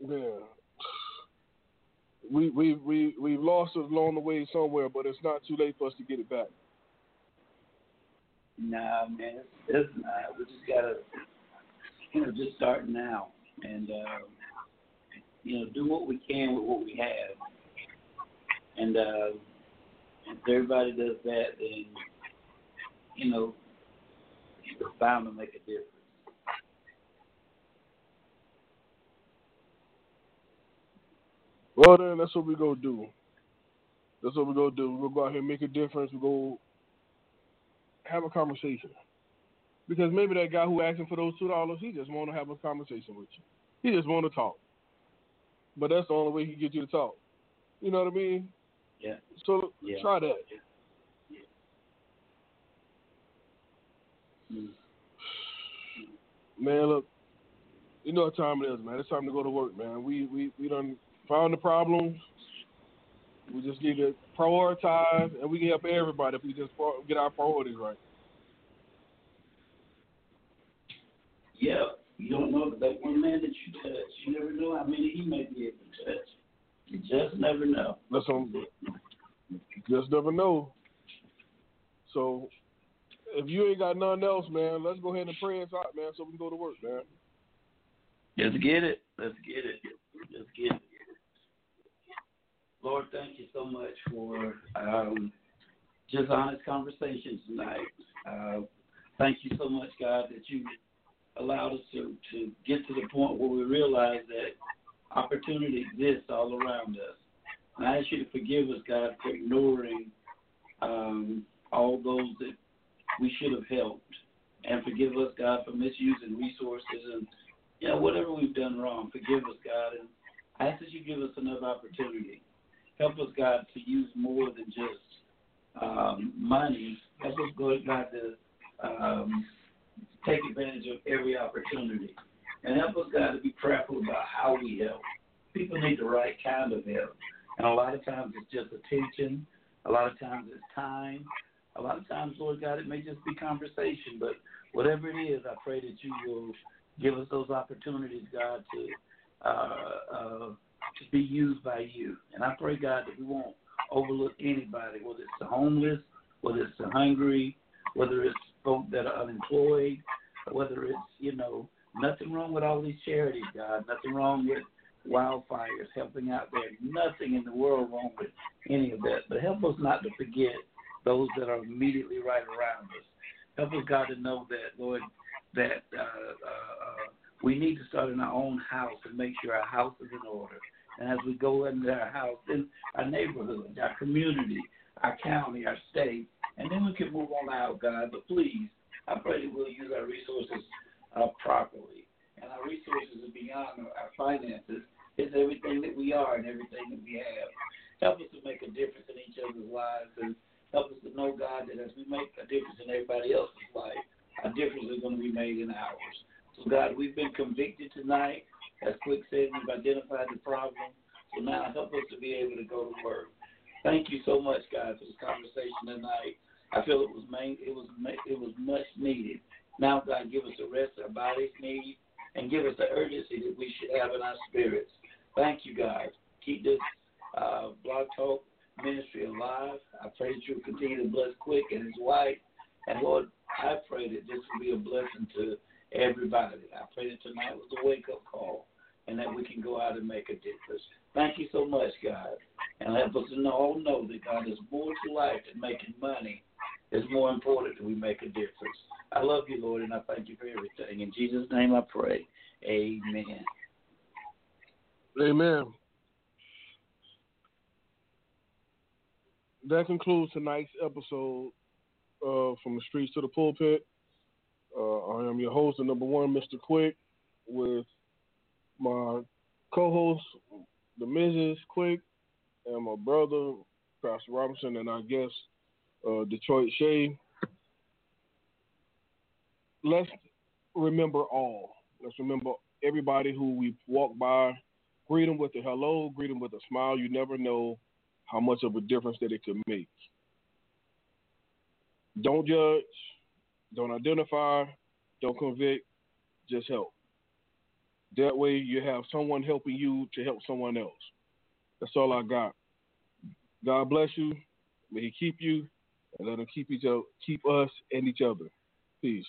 Yeah. We we we we've lost it along the way somewhere, but it's not too late for us to get it back. Nah, man, it's, it's not. We just gotta, you know, just start now and, um, you know, do what we can with what we have. And uh, if everybody does that, then, you know, it's bound to make a difference. Well, then that's what we gonna do. That's what we gonna do. We'll go out here and make a difference. We go have a conversation. Because maybe that guy who asking for those two dollars, he just want to have a conversation with you. He just want to talk. But that's the only way he can get you to talk. You know what I mean? Yeah. So Yeah. try that. Mm. Man, look, you know what time it is, man. It's time to go to work, man. We we we done found the problems. We just need to prioritize, and we can help everybody if we just get our priorities right. Yeah, you don't know that one man that you touch. You never know how many he may be able to touch. You just never know. That's on. Just never know. So, if you ain't got nothing else, man, let's go ahead and pray us out, man, so we can go to work, man. Let's get it. Let's get it. Let's get it. Lord, thank you so much for um, just honest conversations tonight. Uh, thank you so much, God, that you allowed us to, to get to the point where we realize that opportunity exists all around us. And I ask you to forgive us, God, for ignoring um, all those that we should have helped. And forgive us, God, for misusing resources and you know, whatever we've done wrong. Forgive us, God. And I ask that you give us another opportunity. Help us, God, to use more than just um, money. Help us, God, to um, take advantage of every opportunity. And help us, God, to be prayerful about how we help. People need the right kind of help. And a lot of times it's just attention. A lot of times it's time. A lot of times, Lord God, it may just be conversation. But whatever it is, I pray that you will give us those opportunities, God, to uh, uh, to be used by you. And I pray, God, that we won't overlook anybody, whether it's the homeless, whether it's the hungry, whether it's folk that are unemployed, whether it's, you know, nothing wrong with all these charities, God, nothing wrong with wildfires, helping out there, nothing in the world wrong with any of that. But help us not to forget those that are immediately right around us. Help us, God, to know that, Lord, that uh, uh, uh, we need to start in our own house and make sure our house is in order. And as we go into our house, in our neighborhood, our community, our county, our state, and then we can move on out, God. But please, I pray that we'll use our resources uh, properly. And our resources are beyond our finances. It's everything that we are and everything that we have. Help us to make a difference in each other's lives and help us to know, God, that as we make a difference in everybody else's life, a difference is going to be made in ours. So, God, we've been convicted tonight. As Quick said, we've identified the problem. So now help us to be able to go to work. Thank you so much, guys, for this conversation tonight. I feel it was made, it was it was much needed. Now, God, give us the rest our bodies need, and give us the urgency that we should have in our spirits. Thank you, God. Keep this uh, blog talk ministry alive. I pray that you continue to bless Quick and his wife. And Lord, I pray that this will be a blessing to everybody. I pray that tonight was a wake up call and that we can go out and make a difference. Thank you so much, God. And let us all know that God is more to life than making money. It's more important that we make a difference. I love you, Lord, and I thank you for everything. In Jesus' name I pray. Amen. Amen. That concludes tonight's episode uh, From the Streets to the Pulpit. Uh, I am your host, the number one, Mr. Quick, with my co host, the Mrs. Quick, and my brother, Pastor Robinson, and I guess uh, Detroit Shay. Let's remember all. Let's remember everybody who we walk by. Greet them with a hello, greet them with a smile. You never know how much of a difference that it could make. Don't judge, don't identify, don't convict, just help. That way you have someone helping you to help someone else. That's all I got. God bless you. May He keep you and let Him keep each other, keep us and each other. Peace.